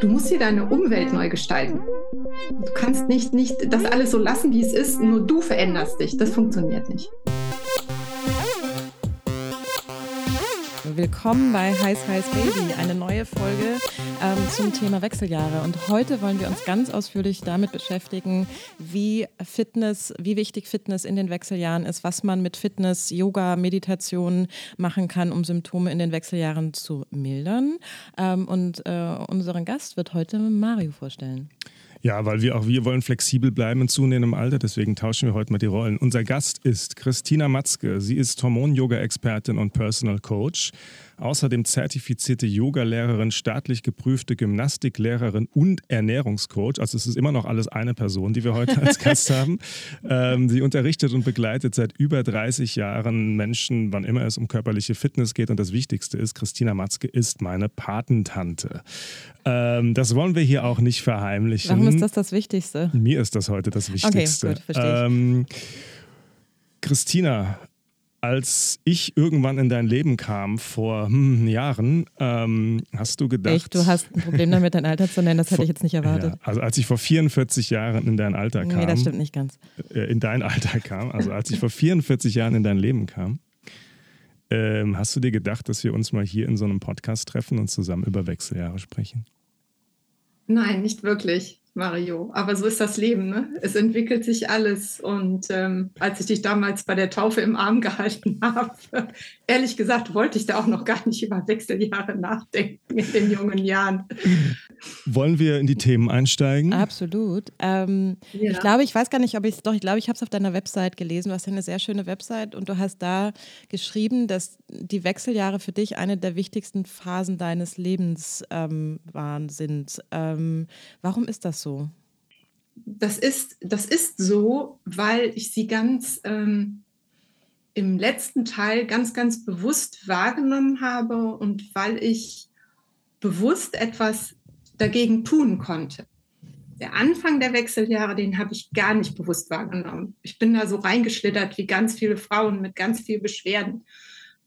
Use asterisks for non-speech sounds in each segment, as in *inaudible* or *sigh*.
Du musst dir deine Umwelt neu gestalten. Du kannst nicht, nicht das alles so lassen, wie es ist, nur du veränderst dich. Das funktioniert nicht. Willkommen bei Heiß Heiß Baby, eine neue Folge ähm, zum Thema Wechseljahre. Und heute wollen wir uns ganz ausführlich damit beschäftigen, wie Fitness, wie wichtig Fitness in den Wechseljahren ist, was man mit Fitness, Yoga, Meditation machen kann, um Symptome in den Wechseljahren zu mildern. Ähm, und äh, unseren Gast wird heute Mario vorstellen. Ja, weil wir auch wir wollen flexibel bleiben in zunehmendem Alter, deswegen tauschen wir heute mal die Rollen. Unser Gast ist Christina Matzke. Sie ist Hormon-Yoga-Expertin und Personal Coach. Außerdem zertifizierte Yogalehrerin, staatlich geprüfte Gymnastiklehrerin und Ernährungscoach. Also es ist immer noch alles eine Person, die wir heute *laughs* als Gast haben. Ähm, sie unterrichtet und begleitet seit über 30 Jahren Menschen, wann immer es um körperliche Fitness geht. Und das Wichtigste ist, Christina Matzke ist meine Patentante. Ähm, das wollen wir hier auch nicht verheimlichen. Warum ist das das Wichtigste? Mir ist das heute das Wichtigste. Okay, gut, verstehe ich. Ähm, Christina, als ich irgendwann in dein Leben kam vor hm, Jahren, ähm, hast du gedacht. Echt, du hast ein Problem damit, dein Alter zu nennen, das hätte ich jetzt nicht erwartet. Ja, also als ich vor 44 Jahren in dein Alter kam. Nee, das stimmt nicht ganz. Äh, in dein Alter kam, also als ich vor 44 Jahren in dein Leben kam, ähm, hast du dir gedacht, dass wir uns mal hier in so einem Podcast treffen und zusammen über Wechseljahre sprechen? Nein, nicht wirklich. Mario. Aber so ist das Leben. Ne? Es entwickelt sich alles. Und ähm, als ich dich damals bei der Taufe im Arm *laughs* gehalten habe, ehrlich gesagt, wollte ich da auch noch gar nicht über Wechseljahre nachdenken in den jungen Jahren. Wollen wir in die Themen einsteigen? Absolut. Ähm, ja. Ich glaube, ich weiß gar nicht, ob ich es doch, ich glaube, ich habe es auf deiner Website gelesen. Du hast ja eine sehr schöne Website und du hast da geschrieben, dass die Wechseljahre für dich eine der wichtigsten Phasen deines Lebens ähm, waren, sind. Ähm, warum ist das so? Das ist, das ist so, weil ich sie ganz ähm, im letzten Teil ganz, ganz bewusst wahrgenommen habe und weil ich bewusst etwas dagegen tun konnte. Der Anfang der Wechseljahre, den habe ich gar nicht bewusst wahrgenommen. Ich bin da so reingeschlittert wie ganz viele Frauen mit ganz viel Beschwerden.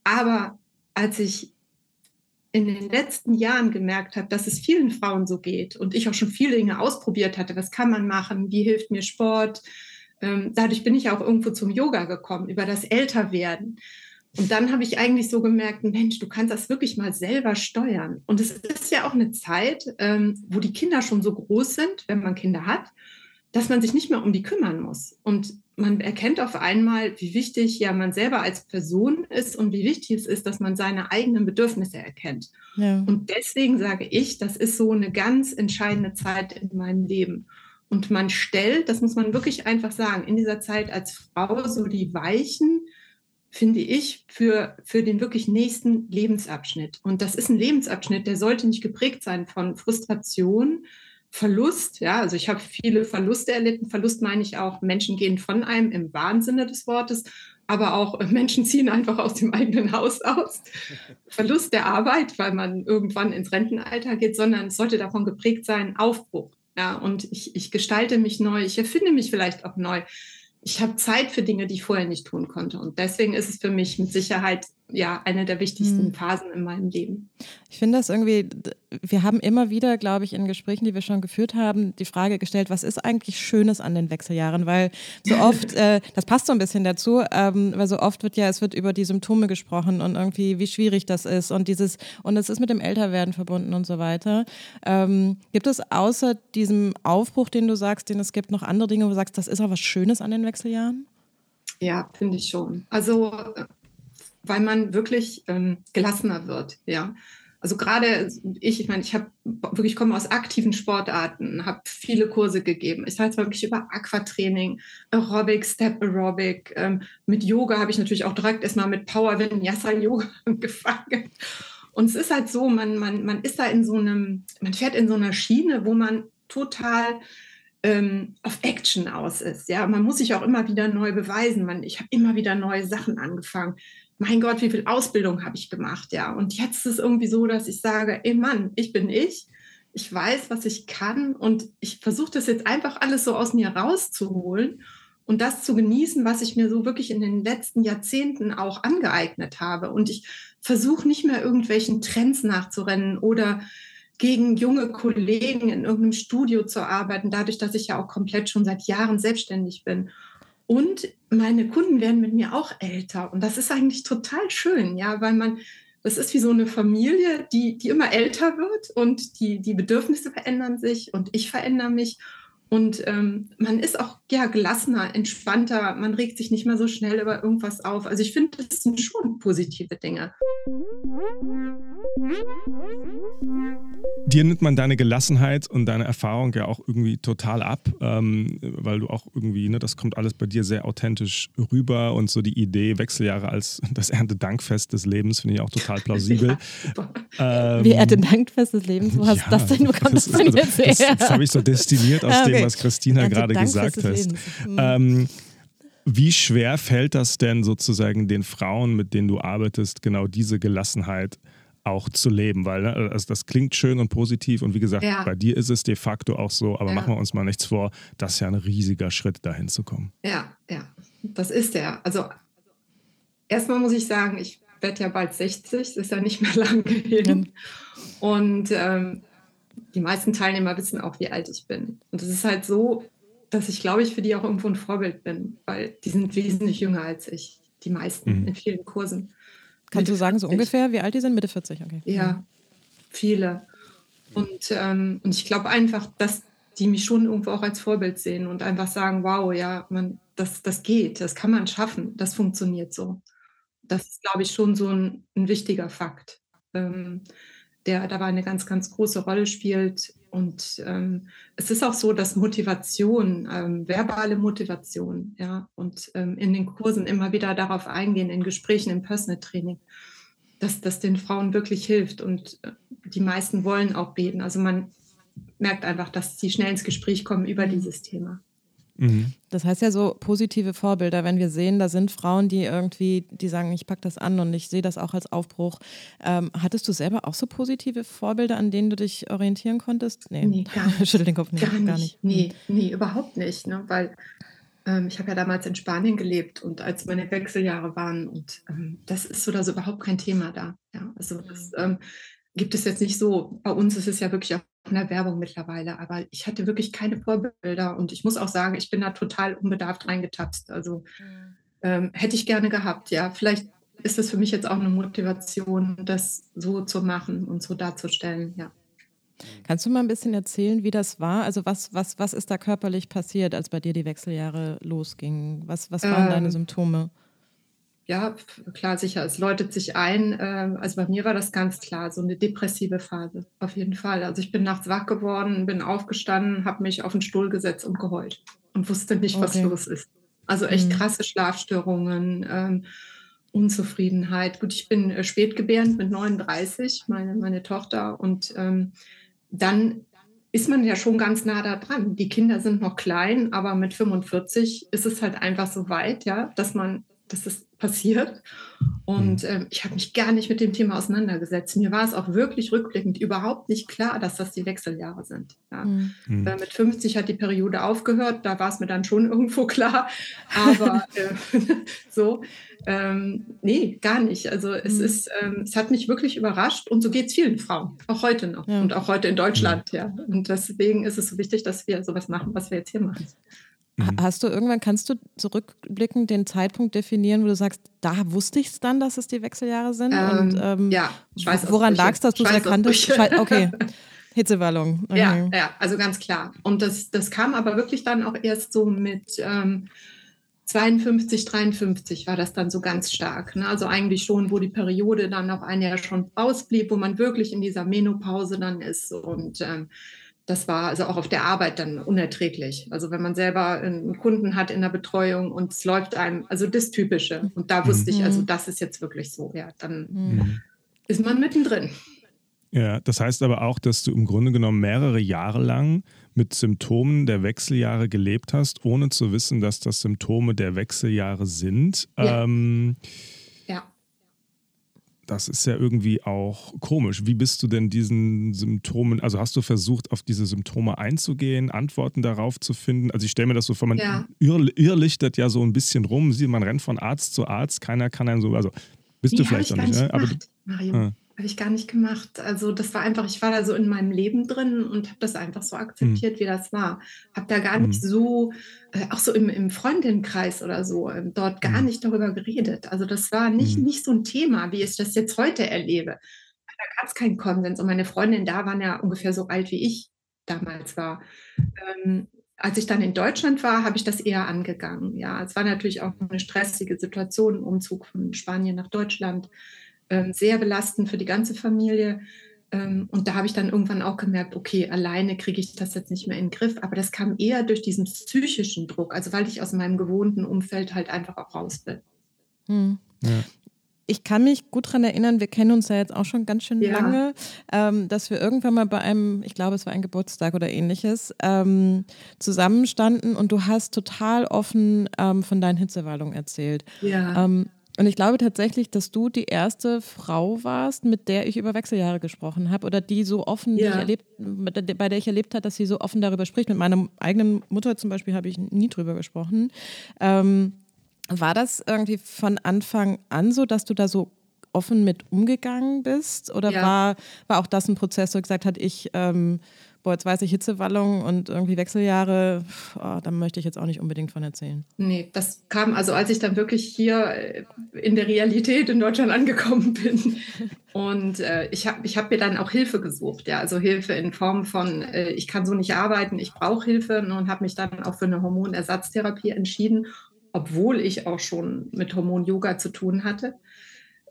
Aber als ich in den letzten Jahren gemerkt habe, dass es vielen Frauen so geht und ich auch schon viele Dinge ausprobiert hatte, was kann man machen, wie hilft mir Sport, ähm, dadurch bin ich auch irgendwo zum Yoga gekommen, über das Älterwerden. Und dann habe ich eigentlich so gemerkt, Mensch, du kannst das wirklich mal selber steuern. Und es ist ja auch eine Zeit, ähm, wo die Kinder schon so groß sind, wenn man Kinder hat, dass man sich nicht mehr um die kümmern muss. Und man erkennt auf einmal, wie wichtig ja man selber als Person ist und wie wichtig es ist, dass man seine eigenen Bedürfnisse erkennt. Ja. Und deswegen sage ich, das ist so eine ganz entscheidende Zeit in meinem Leben. Und man stellt, das muss man wirklich einfach sagen, in dieser Zeit als Frau so die Weichen, finde ich, für, für den wirklich nächsten Lebensabschnitt. Und das ist ein Lebensabschnitt, der sollte nicht geprägt sein von Frustration, Verlust, ja, also ich habe viele Verluste erlitten. Verlust meine ich auch, Menschen gehen von einem im wahren Sinne des Wortes, aber auch Menschen ziehen einfach aus dem eigenen Haus aus. *laughs* Verlust der Arbeit, weil man irgendwann ins Rentenalter geht, sondern es sollte davon geprägt sein, Aufbruch. Ja, und ich, ich gestalte mich neu, ich erfinde mich vielleicht auch neu. Ich habe Zeit für Dinge, die ich vorher nicht tun konnte. Und deswegen ist es für mich mit Sicherheit ja eine der wichtigsten hm. Phasen in meinem Leben. Ich finde das irgendwie, wir haben immer wieder, glaube ich, in Gesprächen, die wir schon geführt haben, die Frage gestellt, was ist eigentlich Schönes an den Wechseljahren? Weil so *laughs* oft, äh, das passt so ein bisschen dazu, ähm, weil so oft wird ja, es wird über die Symptome gesprochen und irgendwie, wie schwierig das ist und dieses, und es ist mit dem Älterwerden verbunden und so weiter. Ähm, gibt es außer diesem Aufbruch, den du sagst, den es gibt, noch andere Dinge, wo du sagst, das ist auch was Schönes an den Wechseljahren? Ja, finde ich schon. Also weil man wirklich ähm, gelassener wird, ja. Also gerade ich, ich meine, ich habe wirklich komme aus aktiven Sportarten, habe viele Kurse gegeben. Ich sage jetzt wirklich über Aquatraining, Aerobic, Step Aerobic. Ähm, mit Yoga habe ich natürlich auch direkt erstmal mit Power Vinyasa Yoga *laughs* angefangen. Und es ist halt so, man, man, man ist da in so einem, man fährt in so einer Schiene, wo man total ähm, auf Action aus ist. Ja, man muss sich auch immer wieder neu beweisen. Man, ich habe immer wieder neue Sachen angefangen mein Gott, wie viel Ausbildung habe ich gemacht, ja. Und jetzt ist es irgendwie so, dass ich sage, ey Mann, ich bin ich, ich weiß, was ich kann und ich versuche das jetzt einfach alles so aus mir rauszuholen und das zu genießen, was ich mir so wirklich in den letzten Jahrzehnten auch angeeignet habe. Und ich versuche nicht mehr irgendwelchen Trends nachzurennen oder gegen junge Kollegen in irgendeinem Studio zu arbeiten, dadurch, dass ich ja auch komplett schon seit Jahren selbstständig bin. Und meine Kunden werden mit mir auch älter. Und das ist eigentlich total schön, ja, weil man, das ist wie so eine Familie, die, die immer älter wird und die, die Bedürfnisse verändern sich und ich verändere mich. Und ähm, man ist auch ja, gelassener, entspannter, man regt sich nicht mehr so schnell über irgendwas auf. Also ich finde, das sind schon positive Dinge. Dir nimmt man deine Gelassenheit und deine Erfahrung ja auch irgendwie total ab, ähm, weil du auch irgendwie, ne, das kommt alles bei dir sehr authentisch rüber und so die Idee Wechseljahre als *laughs* das Erntedankfest des Lebens finde ich auch total plausibel. *laughs* Ja, ähm, Wie Erntedankfest des Lebens, wo hast ja, das denn? Wo kommt das, das denn jetzt her? Das, das habe ich so destilliert aus okay. dem, was Christina gerade gesagt hat. Mhm. Ähm, wie schwer fällt das denn sozusagen den Frauen, mit denen du arbeitest, genau diese Gelassenheit auch zu leben? Weil ne, also das klingt schön und positiv und wie gesagt, ja. bei dir ist es de facto auch so, aber ja. machen wir uns mal nichts vor, das ist ja ein riesiger Schritt, dahin zu kommen. Ja, ja, das ist der. Also erstmal muss ich sagen, ich werde ja bald 60, das ist ja nicht mehr *laughs* lange hin. Und ähm, die meisten Teilnehmer wissen auch, wie alt ich bin. Und es ist halt so, dass ich, glaube ich, für die auch irgendwo ein Vorbild bin, weil die sind wesentlich jünger als ich, die meisten mhm. in vielen Kursen. Kannst du sagen, so ungefähr, wie alt die sind? Mitte 40, okay. Ja, mhm. viele. Und, ähm, und ich glaube einfach, dass die mich schon irgendwo auch als Vorbild sehen und einfach sagen, wow, ja, man, das, das geht, das kann man schaffen, das funktioniert so. Das ist, glaube ich, schon so ein, ein wichtiger Fakt. Ähm, der dabei eine ganz, ganz große Rolle spielt. Und ähm, es ist auch so, dass Motivation, ähm, verbale Motivation, ja, und ähm, in den Kursen immer wieder darauf eingehen, in Gesprächen, im Personal Training, dass das den Frauen wirklich hilft. Und äh, die meisten wollen auch beten. Also man merkt einfach, dass sie schnell ins Gespräch kommen über dieses Thema. Mhm. Das heißt ja so positive Vorbilder, wenn wir sehen, da sind Frauen, die irgendwie, die sagen, ich packe das an und ich sehe das auch als Aufbruch. Ähm, hattest du selber auch so positive Vorbilder, an denen du dich orientieren konntest? Nee, nee gar *laughs* nicht. Schüttel den Kopf, nee, gar nicht. Gar nicht. Nee, mhm. nee, überhaupt nicht, ne? weil ähm, ich habe ja damals in Spanien gelebt und als meine Wechseljahre waren und ähm, das ist so, dass überhaupt kein Thema da. Ja, also das ähm, gibt es jetzt nicht so. Bei uns ist es ja wirklich auch in der Werbung mittlerweile, aber ich hatte wirklich keine Vorbilder und ich muss auch sagen, ich bin da total unbedarft reingetapst. Also mhm. ähm, hätte ich gerne gehabt, ja. Vielleicht ist das für mich jetzt auch eine Motivation, das so zu machen und so darzustellen, ja. Kannst du mal ein bisschen erzählen, wie das war? Also was, was, was ist da körperlich passiert, als bei dir die Wechseljahre losgingen? Was, was waren ähm, deine Symptome? Ja, klar, sicher, es läutet sich ein. Ähm, also bei mir war das ganz klar, so eine depressive Phase, auf jeden Fall. Also ich bin nachts wach geworden, bin aufgestanden, habe mich auf den Stuhl gesetzt und geheult und wusste nicht, okay. was los ist. Also echt mhm. krasse Schlafstörungen, ähm, Unzufriedenheit. Gut, ich bin äh, spätgebärend mit 39, meine, meine Tochter. Und ähm, dann ist man ja schon ganz nah da dran. Die Kinder sind noch klein, aber mit 45 ist es halt einfach so weit, ja, dass man, dass es passiert. Und ähm, ich habe mich gar nicht mit dem Thema auseinandergesetzt. Mir war es auch wirklich rückblickend überhaupt nicht klar, dass das die Wechseljahre sind. Ja. Mhm. Äh, mit 50 hat die Periode aufgehört, da war es mir dann schon *laughs* irgendwo klar. Aber *laughs* äh, *laughs* so, ähm, nee, gar nicht. Also es mhm. ist, ähm, es hat mich wirklich überrascht und so geht es vielen Frauen, auch heute noch ja. und auch heute in Deutschland, ja. Und deswegen ist es so wichtig, dass wir sowas machen, was wir jetzt hier machen. Mhm. Hast du irgendwann, kannst du zurückblickend den Zeitpunkt definieren, wo du sagst, da wusste ich es dann, dass es die Wechseljahre sind? Ähm, und, ähm, ja, Woran lag es, dass du es erkannt hast? Okay. *laughs* Hitzewallung. Okay. Ja, ja, also ganz klar. Und das, das kam aber wirklich dann auch erst so mit ähm, 52, 53 war das dann so ganz stark. Ne? Also eigentlich schon, wo die Periode dann auf ein Jahr schon ausblieb, wo man wirklich in dieser Menopause dann ist. Und ähm, das war also auch auf der Arbeit dann unerträglich. Also wenn man selber einen Kunden hat in der Betreuung und es läuft einem, also das Typische. Und da wusste mhm. ich, also das ist jetzt wirklich so, ja, dann mhm. ist man mittendrin. Ja, das heißt aber auch, dass du im Grunde genommen mehrere Jahre lang mit Symptomen der Wechseljahre gelebt hast, ohne zu wissen, dass das Symptome der Wechseljahre sind. Ja. Ähm, das ist ja irgendwie auch komisch. Wie bist du denn diesen Symptomen, also hast du versucht, auf diese Symptome einzugehen, Antworten darauf zu finden? Also ich stelle mir das so vor, man ja. irrlichtet ja so ein bisschen rum, man rennt von Arzt zu Arzt, keiner kann einen so, also bist nee, du vielleicht auch nicht, ne? Aber Mario. Ah. Habe ich gar nicht gemacht. Also das war einfach, ich war da so in meinem Leben drin und habe das einfach so akzeptiert, mhm. wie das war. Habe da gar nicht mhm. so, äh, auch so im, im Freundinnenkreis oder so, äh, dort gar mhm. nicht darüber geredet. Also das war nicht, mhm. nicht so ein Thema, wie ich das jetzt heute erlebe. Da gab es keinen Konsens und meine Freundinnen da waren ja ungefähr so alt, wie ich damals war. Ähm, als ich dann in Deutschland war, habe ich das eher angegangen. Ja, es war natürlich auch eine stressige Situation, Umzug von Spanien nach Deutschland. Ähm, sehr belastend für die ganze Familie. Ähm, und da habe ich dann irgendwann auch gemerkt, okay, alleine kriege ich das jetzt nicht mehr in den Griff. Aber das kam eher durch diesen psychischen Druck, also weil ich aus meinem gewohnten Umfeld halt einfach auch raus bin. Hm. Ja. Ich kann mich gut daran erinnern, wir kennen uns ja jetzt auch schon ganz schön ja. lange, ähm, dass wir irgendwann mal bei einem, ich glaube, es war ein Geburtstag oder ähnliches, ähm, zusammenstanden und du hast total offen ähm, von deinen Hitzewallungen erzählt. Ja. Und ich glaube tatsächlich, dass du die erste Frau warst, mit der ich über Wechseljahre gesprochen habe oder die so offen, ja. die erlebt, bei der ich erlebt habe, dass sie so offen darüber spricht. Mit meiner eigenen Mutter zum Beispiel habe ich nie drüber gesprochen. Ähm, war das irgendwie von Anfang an so, dass du da so offen mit umgegangen bist? Oder ja. war, war auch das ein Prozess, wo gesagt hat, ich ähm, boah, jetzt weiß ich Hitzewallung und irgendwie Wechseljahre, oh, da möchte ich jetzt auch nicht unbedingt von erzählen. Nee, das kam, also als ich dann wirklich hier äh, in der Realität in Deutschland angekommen *laughs* bin und äh, ich habe ich hab mir dann auch Hilfe gesucht, ja, also Hilfe in Form von, äh, ich kann so nicht arbeiten, ich brauche Hilfe und habe mich dann auch für eine Hormonersatztherapie entschieden, obwohl ich auch schon mit Hormon-Yoga zu tun hatte.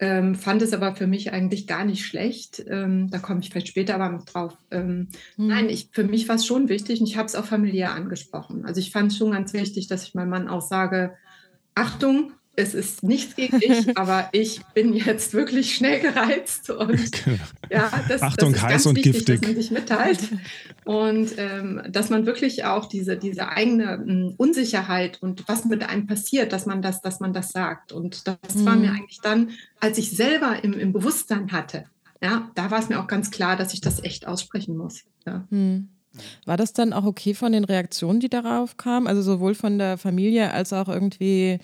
Ähm, fand es aber für mich eigentlich gar nicht schlecht. Ähm, da komme ich vielleicht später aber noch drauf. Ähm, mhm. Nein, ich, für mich war es schon wichtig und ich habe es auch familiär angesprochen. Also ich fand es schon ganz wichtig, dass ich meinem Mann auch sage, Achtung, es ist nichts gegen dich, *laughs* aber ich bin jetzt wirklich schnell gereizt und *laughs* genau. ja, das, Achtung, das ist heiß ganz und wichtig, giftig. dass man sich mitteilt und ähm, dass man wirklich auch diese, diese eigene m, Unsicherheit und was mit einem passiert, dass man das, dass man das sagt und das mhm. war mir eigentlich dann, als ich selber im, im Bewusstsein hatte, ja, da war es mir auch ganz klar, dass ich das echt aussprechen muss. Ja. Mhm. War das dann auch okay von den Reaktionen, die darauf kamen? Also sowohl von der Familie als auch irgendwie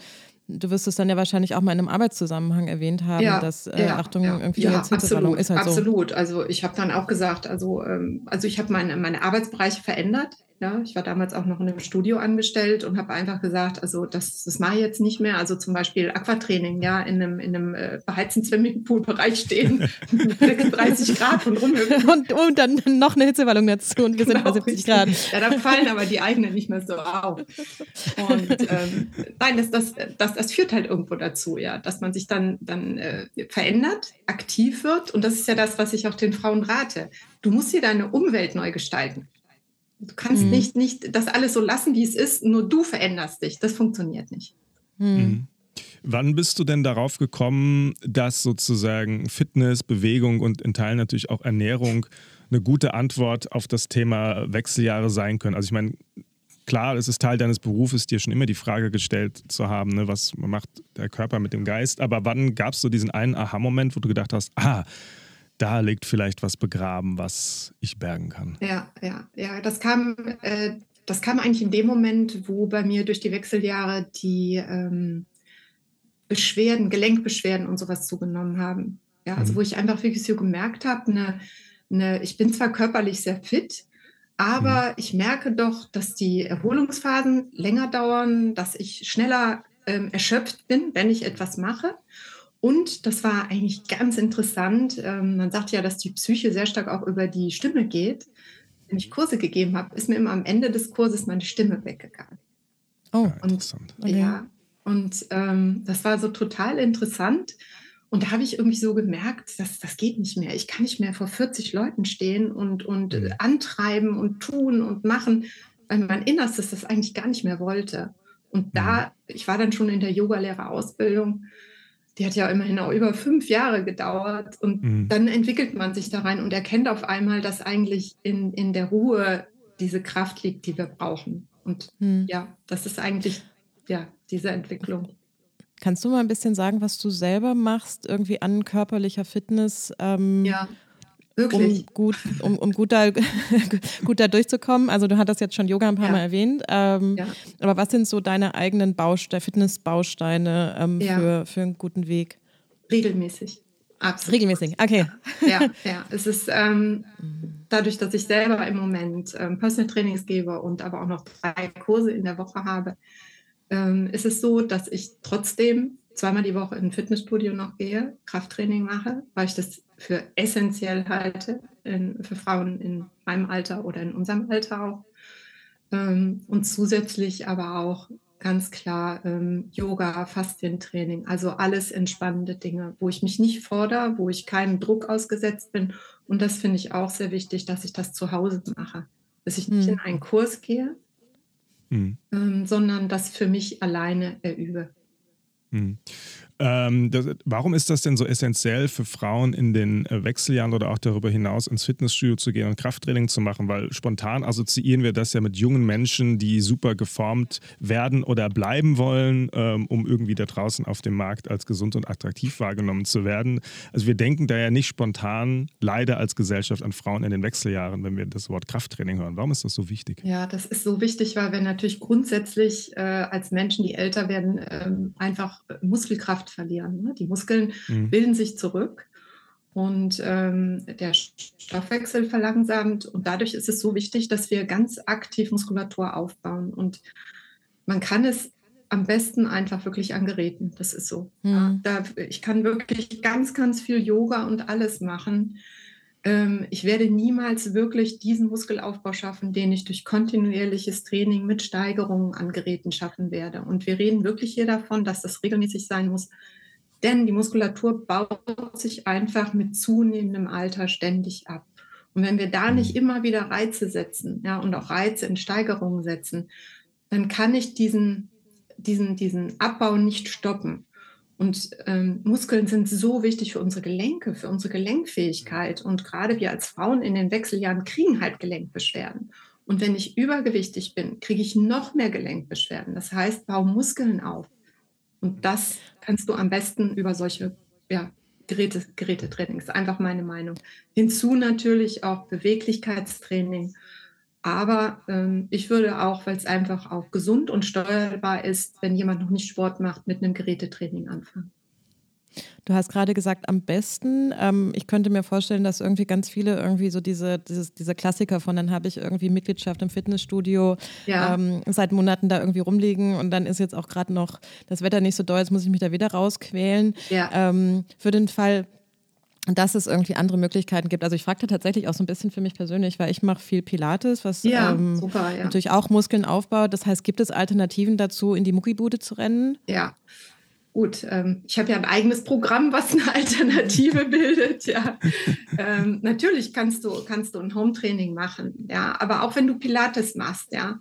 Du wirst es dann ja wahrscheinlich auch mal in einem Arbeitszusammenhang erwähnt haben, ja, dass äh, ja, Achtung ja, irgendwie ja, absolut, ist halt absolut. So. Also ich habe dann auch gesagt, also ähm, also ich habe meine meine Arbeitsbereiche verändert. Ja, ich war damals auch noch in einem Studio angestellt und habe einfach gesagt, also das, das mache ich jetzt nicht mehr. Also zum Beispiel Aquatraining, ja, in einem, in einem äh, beheizten Swimmingpool-Bereich stehen, *laughs* 36 Grad und rumhüpfen. Und, und dann noch eine Hitzewallung dazu und wir genau, sind bei 70 Grad. Ja, da fallen aber die eigenen nicht mehr so auf. Und *laughs* ähm, nein, das, das, das, das führt halt irgendwo dazu, ja, dass man sich dann, dann äh, verändert, aktiv wird. Und das ist ja das, was ich auch den Frauen rate. Du musst dir deine Umwelt neu gestalten. Du kannst mhm. nicht, nicht das alles so lassen, wie es ist, nur du veränderst dich. Das funktioniert nicht. Mhm. mhm. Wann bist du denn darauf gekommen, dass sozusagen Fitness, Bewegung und in Teilen natürlich auch Ernährung eine gute Antwort auf das Thema Wechseljahre sein können? Also ich meine, klar, es ist Teil deines Berufes, dir schon immer die Frage gestellt zu haben, ne, was macht der Körper mit dem Geist. Aber wann gab es so diesen einen Aha-Moment, wo du gedacht hast, ah, da liegt vielleicht was begraben, was ich bergen kann. Ja, ja, ja. Das kam, äh, das kam eigentlich in dem Moment, wo bei mir durch die Wechseljahre die ähm, Beschwerden, Gelenkbeschwerden und sowas zugenommen haben. Ja, also mhm. wo ich einfach wirklich so gemerkt habe, ne, ne, ich bin zwar körperlich sehr fit, aber mhm. ich merke doch, dass die Erholungsphasen länger dauern, dass ich schneller ähm, erschöpft bin, wenn ich etwas mache. Und das war eigentlich ganz interessant. Ähm, man sagt ja, dass die Psyche sehr stark auch über die Stimme geht. Wenn ich Kurse gegeben habe, ist mir immer am Ende des Kurses meine Stimme weggegangen. Oh, und, interessant. Okay. Ja, und ähm, das war so total interessant. Und da habe ich irgendwie so gemerkt, dass das geht nicht mehr. Ich kann nicht mehr vor 40 Leuten stehen und, und mhm. antreiben und tun und machen, weil mein Innerstes das eigentlich gar nicht mehr wollte. Und da, mhm. ich war dann schon in der Yogalehrerausbildung die hat ja immerhin auch über fünf Jahre gedauert. Und mhm. dann entwickelt man sich da rein und erkennt auf einmal, dass eigentlich in, in der Ruhe diese Kraft liegt, die wir brauchen. Und mhm. ja, das ist eigentlich ja diese Entwicklung. Kannst du mal ein bisschen sagen, was du selber machst, irgendwie an körperlicher Fitness? Ähm, ja. Wirklich? Um gut, um, um gut, da, *laughs* gut da durchzukommen. Also du hattest jetzt schon Yoga ein paar ja. Mal erwähnt. Ähm, ja. Aber was sind so deine eigenen Bausteine, Fitnessbausteine ähm, ja. für, für einen guten Weg? Regelmäßig. Absolut. Regelmäßig, okay. Ja, *laughs* ja. Es ist ähm, dadurch, dass ich selber im Moment ähm, Personal Trainings gebe und aber auch noch drei Kurse in der Woche habe, ähm, ist es so, dass ich trotzdem zweimal die Woche in ein Fitnessstudio noch gehe, Krafttraining mache, weil ich das für essentiell halte in, für Frauen in meinem Alter oder in unserem Alter auch. Ähm, und zusätzlich aber auch ganz klar ähm, Yoga, Faszientraining, also alles entspannende Dinge, wo ich mich nicht fordere, wo ich keinem Druck ausgesetzt bin. Und das finde ich auch sehr wichtig, dass ich das zu Hause mache, dass ich nicht hm. in einen Kurs gehe, hm. ähm, sondern das für mich alleine erübe. Hm. Ähm, das, warum ist das denn so essentiell für Frauen in den äh, Wechseljahren oder auch darüber hinaus ins Fitnessstudio zu gehen und Krafttraining zu machen? Weil spontan assoziieren wir das ja mit jungen Menschen, die super geformt werden oder bleiben wollen, ähm, um irgendwie da draußen auf dem Markt als gesund und attraktiv wahrgenommen zu werden. Also wir denken da ja nicht spontan leider als Gesellschaft an Frauen in den Wechseljahren, wenn wir das Wort Krafttraining hören. Warum ist das so wichtig? Ja, das ist so wichtig, weil wir natürlich grundsätzlich äh, als Menschen, die älter werden, ähm, einfach Muskelkraft Kraft verlieren. Ne? Die Muskeln mhm. bilden sich zurück und ähm, der Stoffwechsel verlangsamt. Und dadurch ist es so wichtig, dass wir ganz aktiv Muskulatur aufbauen. Und man kann es am besten einfach wirklich an Geräten. Das ist so. Mhm. Ja, da, ich kann wirklich ganz, ganz viel Yoga und alles machen. Ähm, ich werde niemals wirklich diesen Muskelaufbau schaffen, den ich durch kontinuierliches Training mit Steigerungen an Geräten schaffen werde. Und wir reden wirklich hier davon, dass das regelmäßig sein muss, denn die Muskulatur baut sich einfach mit zunehmendem Alter ständig ab. Und wenn wir da nicht mhm. immer wieder Reize setzen ja, und auch Reize in Steigerungen setzen, dann kann ich diesen, diesen, diesen Abbau nicht stoppen. Und ähm, Muskeln sind so wichtig für unsere Gelenke, für unsere Gelenkfähigkeit. Und gerade wir als Frauen in den Wechseljahren kriegen halt Gelenkbeschwerden. Und wenn ich übergewichtig bin, kriege ich noch mehr Gelenkbeschwerden. Das heißt, baue Muskeln auf. Und das kannst du am besten über solche ja, Geräte, Gerätetrainings. Einfach meine Meinung. Hinzu natürlich auch Beweglichkeitstraining aber ähm, ich würde auch, weil es einfach auch gesund und steuerbar ist, wenn jemand noch nicht Sport macht, mit einem Gerätetraining anfangen. Du hast gerade gesagt, am besten. Ähm, ich könnte mir vorstellen, dass irgendwie ganz viele irgendwie so diese, dieses, diese Klassiker von, dann habe ich irgendwie Mitgliedschaft im Fitnessstudio ja. ähm, seit Monaten da irgendwie rumliegen und dann ist jetzt auch gerade noch das Wetter nicht so doll, jetzt muss ich mich da wieder rausquälen. Ja. Ähm, für den Fall, dass es irgendwie andere Möglichkeiten gibt. Also ich fragte tatsächlich auch so ein bisschen für mich persönlich, weil ich mache viel Pilates, was ja, ähm, super, ja. natürlich auch Muskeln aufbaut. Das heißt, gibt es Alternativen dazu, in die Muckibude zu rennen? Ja. Gut, ähm, ich habe ja ein eigenes Programm, was eine *laughs* Alternative bildet. Ja, ähm, natürlich kannst du kannst du ein Home-Training machen, ja, aber auch wenn du Pilates machst, ja,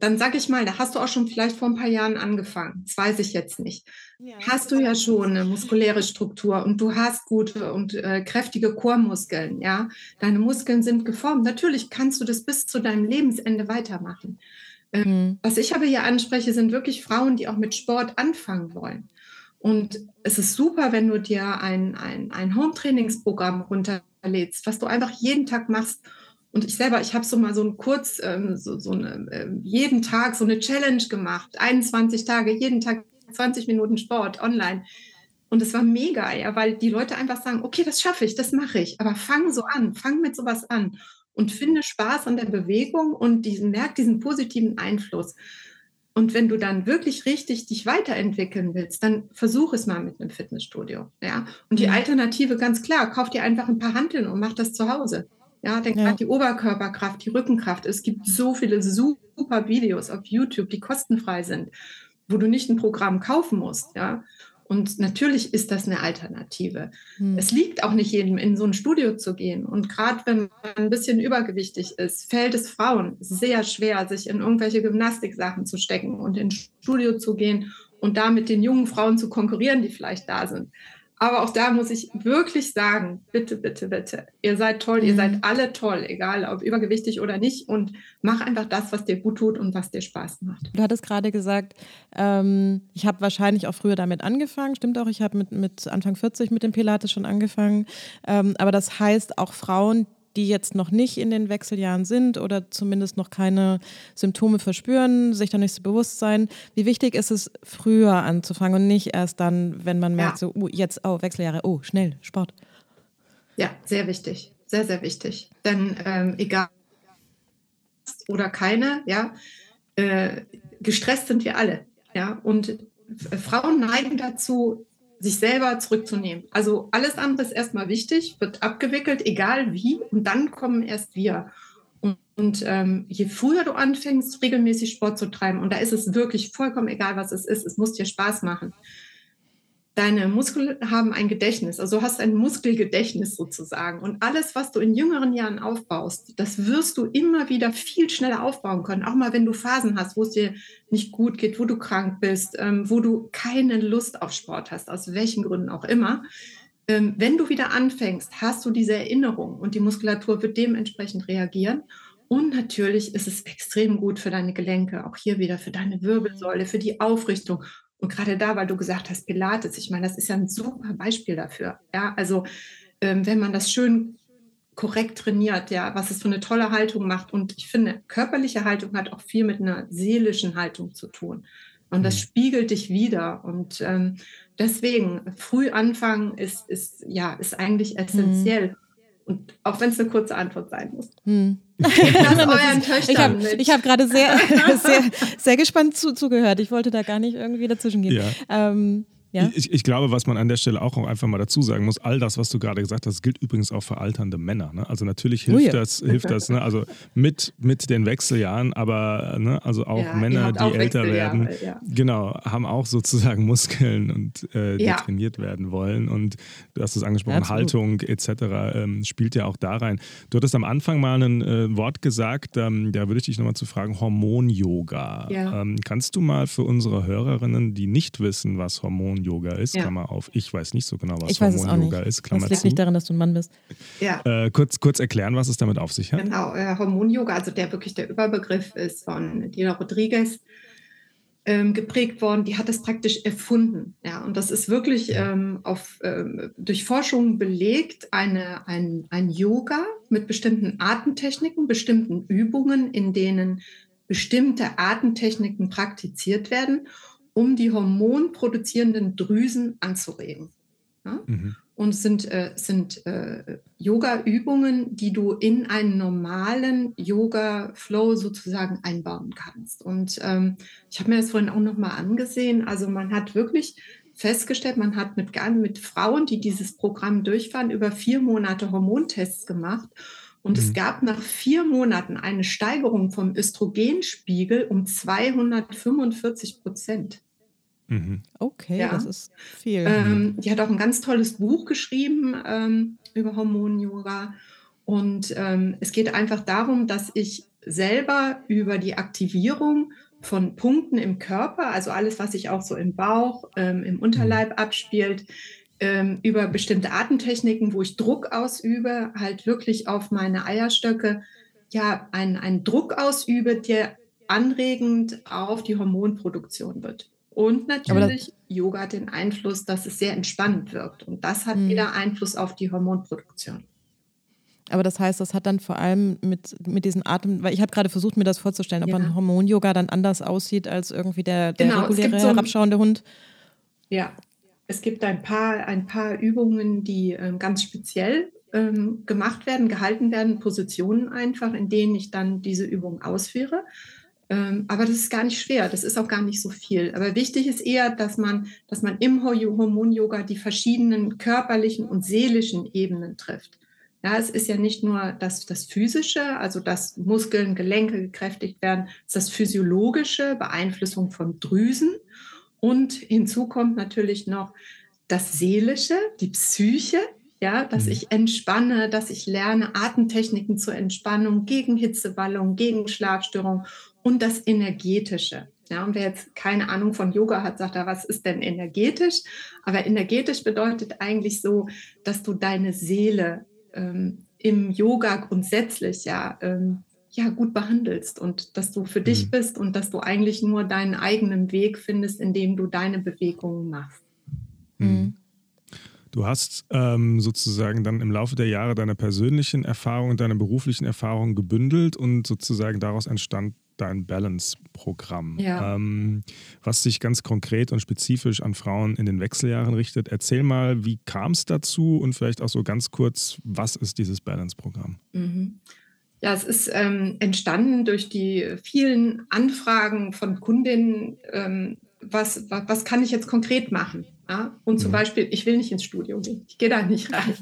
dann sag ich mal, da hast du auch schon vielleicht vor ein paar Jahren angefangen. Das weiß ich jetzt nicht. Ja. Hast du ja schon eine muskuläre Struktur und du hast gute und äh, kräftige Chormuskeln, ja. Deine Muskeln sind geformt. Natürlich kannst du das bis zu deinem Lebensende weitermachen. Äh, mhm. Was ich aber hier anspreche, sind wirklich Frauen, die auch mit Sport anfangen wollen. Und es ist super, wenn du dir ein, ein, ein Home-Trainingsprogramm runterlädst, was du einfach jeden Tag machst und ich selber, ich habe so mal so ein kurz, ähm, so, so eine, äh, jeden Tag so eine Challenge gemacht. 21 Tage, jeden Tag 20 Minuten Sport online. Und es war mega, ja, weil die Leute einfach sagen, okay, das schaffe ich, das mache ich. Aber fang so an, fang mit sowas an und finde Spaß an der Bewegung und diesen, merk diesen positiven Einfluss. Und wenn du dann wirklich richtig dich weiterentwickeln willst, dann versuch es mal mit einem Fitnessstudio. Ja? Und die mhm. Alternative ganz klar, kauf dir einfach ein paar Handeln und mach das zu Hause. Ja, denk ja. die Oberkörperkraft, die Rückenkraft. Es gibt so viele super Videos auf YouTube, die kostenfrei sind, wo du nicht ein Programm kaufen musst. Ja, und natürlich ist das eine Alternative. Hm. Es liegt auch nicht jedem, in so ein Studio zu gehen. Und gerade wenn man ein bisschen übergewichtig ist, fällt es Frauen sehr schwer, sich in irgendwelche Gymnastiksachen zu stecken und ins Studio zu gehen und da mit den jungen Frauen zu konkurrieren, die vielleicht da sind. Aber auch da muss ich wirklich sagen, bitte, bitte, bitte, ihr seid toll, ihr seid mhm. alle toll, egal ob übergewichtig oder nicht. Und mach einfach das, was dir gut tut und was dir Spaß macht. Du hattest gerade gesagt, ähm, ich habe wahrscheinlich auch früher damit angefangen. Stimmt auch, ich habe mit, mit Anfang 40 mit dem Pilates schon angefangen. Ähm, aber das heißt, auch Frauen, die jetzt noch nicht in den Wechseljahren sind oder zumindest noch keine Symptome verspüren, sich da nicht so bewusst sein. Wie wichtig ist es, früher anzufangen und nicht erst dann, wenn man merkt, ja. so, uh, jetzt, oh, Wechseljahre, oh, schnell, Sport. Ja, sehr wichtig, sehr, sehr wichtig. Denn ähm, egal oder keine, ja, äh, gestresst sind wir alle. Ja, und Frauen neigen dazu, sich selber zurückzunehmen. Also alles andere ist erstmal wichtig, wird abgewickelt, egal wie, und dann kommen erst wir. Und, und ähm, je früher du anfängst, regelmäßig Sport zu treiben, und da ist es wirklich vollkommen egal, was es ist, es muss dir Spaß machen deine Muskeln haben ein Gedächtnis, also hast ein Muskelgedächtnis sozusagen. Und alles, was du in jüngeren Jahren aufbaust, das wirst du immer wieder viel schneller aufbauen können. Auch mal, wenn du Phasen hast, wo es dir nicht gut geht, wo du krank bist, ähm, wo du keine Lust auf Sport hast, aus welchen Gründen auch immer. Ähm, wenn du wieder anfängst, hast du diese Erinnerung und die Muskulatur wird dementsprechend reagieren. Und natürlich ist es extrem gut für deine Gelenke, auch hier wieder für deine Wirbelsäule, für die Aufrichtung und gerade da, weil du gesagt hast, Pilates, ich meine, das ist ja ein super Beispiel dafür. Ja, also ähm, wenn man das schön korrekt trainiert, ja, was es für eine tolle Haltung macht. Und ich finde, körperliche Haltung hat auch viel mit einer seelischen Haltung zu tun. Und das mhm. spiegelt dich wieder. Und ähm, deswegen, früh anfangen ist, ist, ja, ist eigentlich essentiell. Mhm. Und auch wenn es eine kurze Antwort sein muss. Hm. *laughs* ich habe hab gerade sehr, *laughs* sehr, sehr gespannt zu, zugehört. Ich wollte da gar nicht irgendwie dazwischen gehen. Ja. Ähm, ja? Ich, ich, glaube, was man an der Stelle auch einfach mal dazu sagen muss, all das, was du gerade gesagt hast, gilt übrigens auch für alternde Männer. Ne? Also natürlich hilft oh ja. das, hilft das, ne? also mit, mit den Wechseljahren, aber ne? also auch ja, Männer, die auch älter werden, genau, haben auch sozusagen Muskeln und äh, die trainiert werden wollen. Und du hast es angesprochen, Haltung etc. Ähm, spielt ja auch da rein. Du hattest am Anfang mal ein äh, Wort gesagt, ähm, da würde ich dich nochmal zu fragen, Hormon-Yoga. Ähm, kannst du mal für unsere Hörerinnen, die nicht wissen, was Hormon Hormon-Yoga ist, ja. Klammer auf. Ich weiß nicht so genau, was Hormon-Yoga ist, Klammer das liegt zu. nicht daran, dass du ein Mann bist. Ja. Äh, kurz, kurz erklären, was es damit auf sich hat. Genau, äh, Hormon-Yoga, also der wirklich der Überbegriff ist von Dina Rodriguez ähm, geprägt worden, die hat das praktisch erfunden. Ja, und das ist wirklich ähm, auf, ähm, durch Forschung belegt, eine, ein, ein Yoga mit bestimmten Atemtechniken, bestimmten Übungen, in denen bestimmte Atemtechniken praktiziert werden um die hormonproduzierenden Drüsen anzuregen. Ja? Mhm. Und es sind, äh, sind äh, Yoga-Übungen, die du in einen normalen Yoga-Flow sozusagen einbauen kannst. Und ähm, ich habe mir das vorhin auch nochmal angesehen. Also man hat wirklich festgestellt, man hat mit, mit Frauen, die dieses Programm durchfahren, über vier Monate Hormontests gemacht. Und mhm. es gab nach vier Monaten eine Steigerung vom Östrogenspiegel um 245 Prozent. Mhm. Okay, ja. das ist viel. Ähm, die hat auch ein ganz tolles Buch geschrieben ähm, über Hormon-Yoga. Und ähm, es geht einfach darum, dass ich selber über die Aktivierung von Punkten im Körper, also alles, was sich auch so im Bauch, ähm, im Unterleib mhm. abspielt, ähm, über bestimmte Atemtechniken, wo ich Druck ausübe, halt wirklich auf meine Eierstöcke, ja, einen Druck ausübe, der anregend auf die Hormonproduktion wird. Und natürlich, Yoga hat den Einfluss, dass es sehr entspannend wirkt. Und das hat mhm. wieder Einfluss auf die Hormonproduktion. Aber das heißt, das hat dann vor allem mit, mit diesen Atem, weil ich habe gerade versucht, mir das vorzustellen, ob ja. ein Hormon-Yoga dann anders aussieht als irgendwie der, der genau, reguläre so herabschauende Hund. Ja, es gibt ein paar, ein paar Übungen, die ähm, ganz speziell ähm, gemacht werden, gehalten werden, Positionen einfach, in denen ich dann diese Übung ausführe. Ähm, aber das ist gar nicht schwer, das ist auch gar nicht so viel. Aber wichtig ist eher, dass man, dass man im Hormon-Yoga die verschiedenen körperlichen und seelischen Ebenen trifft. Ja, es ist ja nicht nur das, das Physische, also dass Muskeln, Gelenke gekräftigt werden, es ist das Physiologische, Beeinflussung von Drüsen. Und hinzu kommt natürlich noch das Seelische, die Psyche, ja, dass mhm. ich entspanne, dass ich lerne Atemtechniken zur Entspannung gegen Hitzewallung, gegen Schlafstörung und das Energetische. Ja, und wer jetzt keine Ahnung von Yoga hat, sagt er, was ist denn energetisch? Aber energetisch bedeutet eigentlich so, dass du deine Seele ähm, im Yoga grundsätzlich ja, ähm, ja gut behandelst und dass du für mhm. dich bist und dass du eigentlich nur deinen eigenen Weg findest, indem du deine Bewegungen machst. Mhm. Du hast ähm, sozusagen dann im Laufe der Jahre deine persönlichen Erfahrungen, deine beruflichen Erfahrungen gebündelt und sozusagen daraus entstand dein Balance-Programm, ja. ähm, was sich ganz konkret und spezifisch an Frauen in den Wechseljahren richtet. Erzähl mal, wie kam es dazu und vielleicht auch so ganz kurz, was ist dieses Balance-Programm? Mhm. Ja, es ist ähm, entstanden durch die vielen Anfragen von Kundinnen, ähm, was, was, was kann ich jetzt konkret machen? Ja? Und zum mhm. Beispiel, ich will nicht ins Studio gehen. Ich gehe da nicht rein.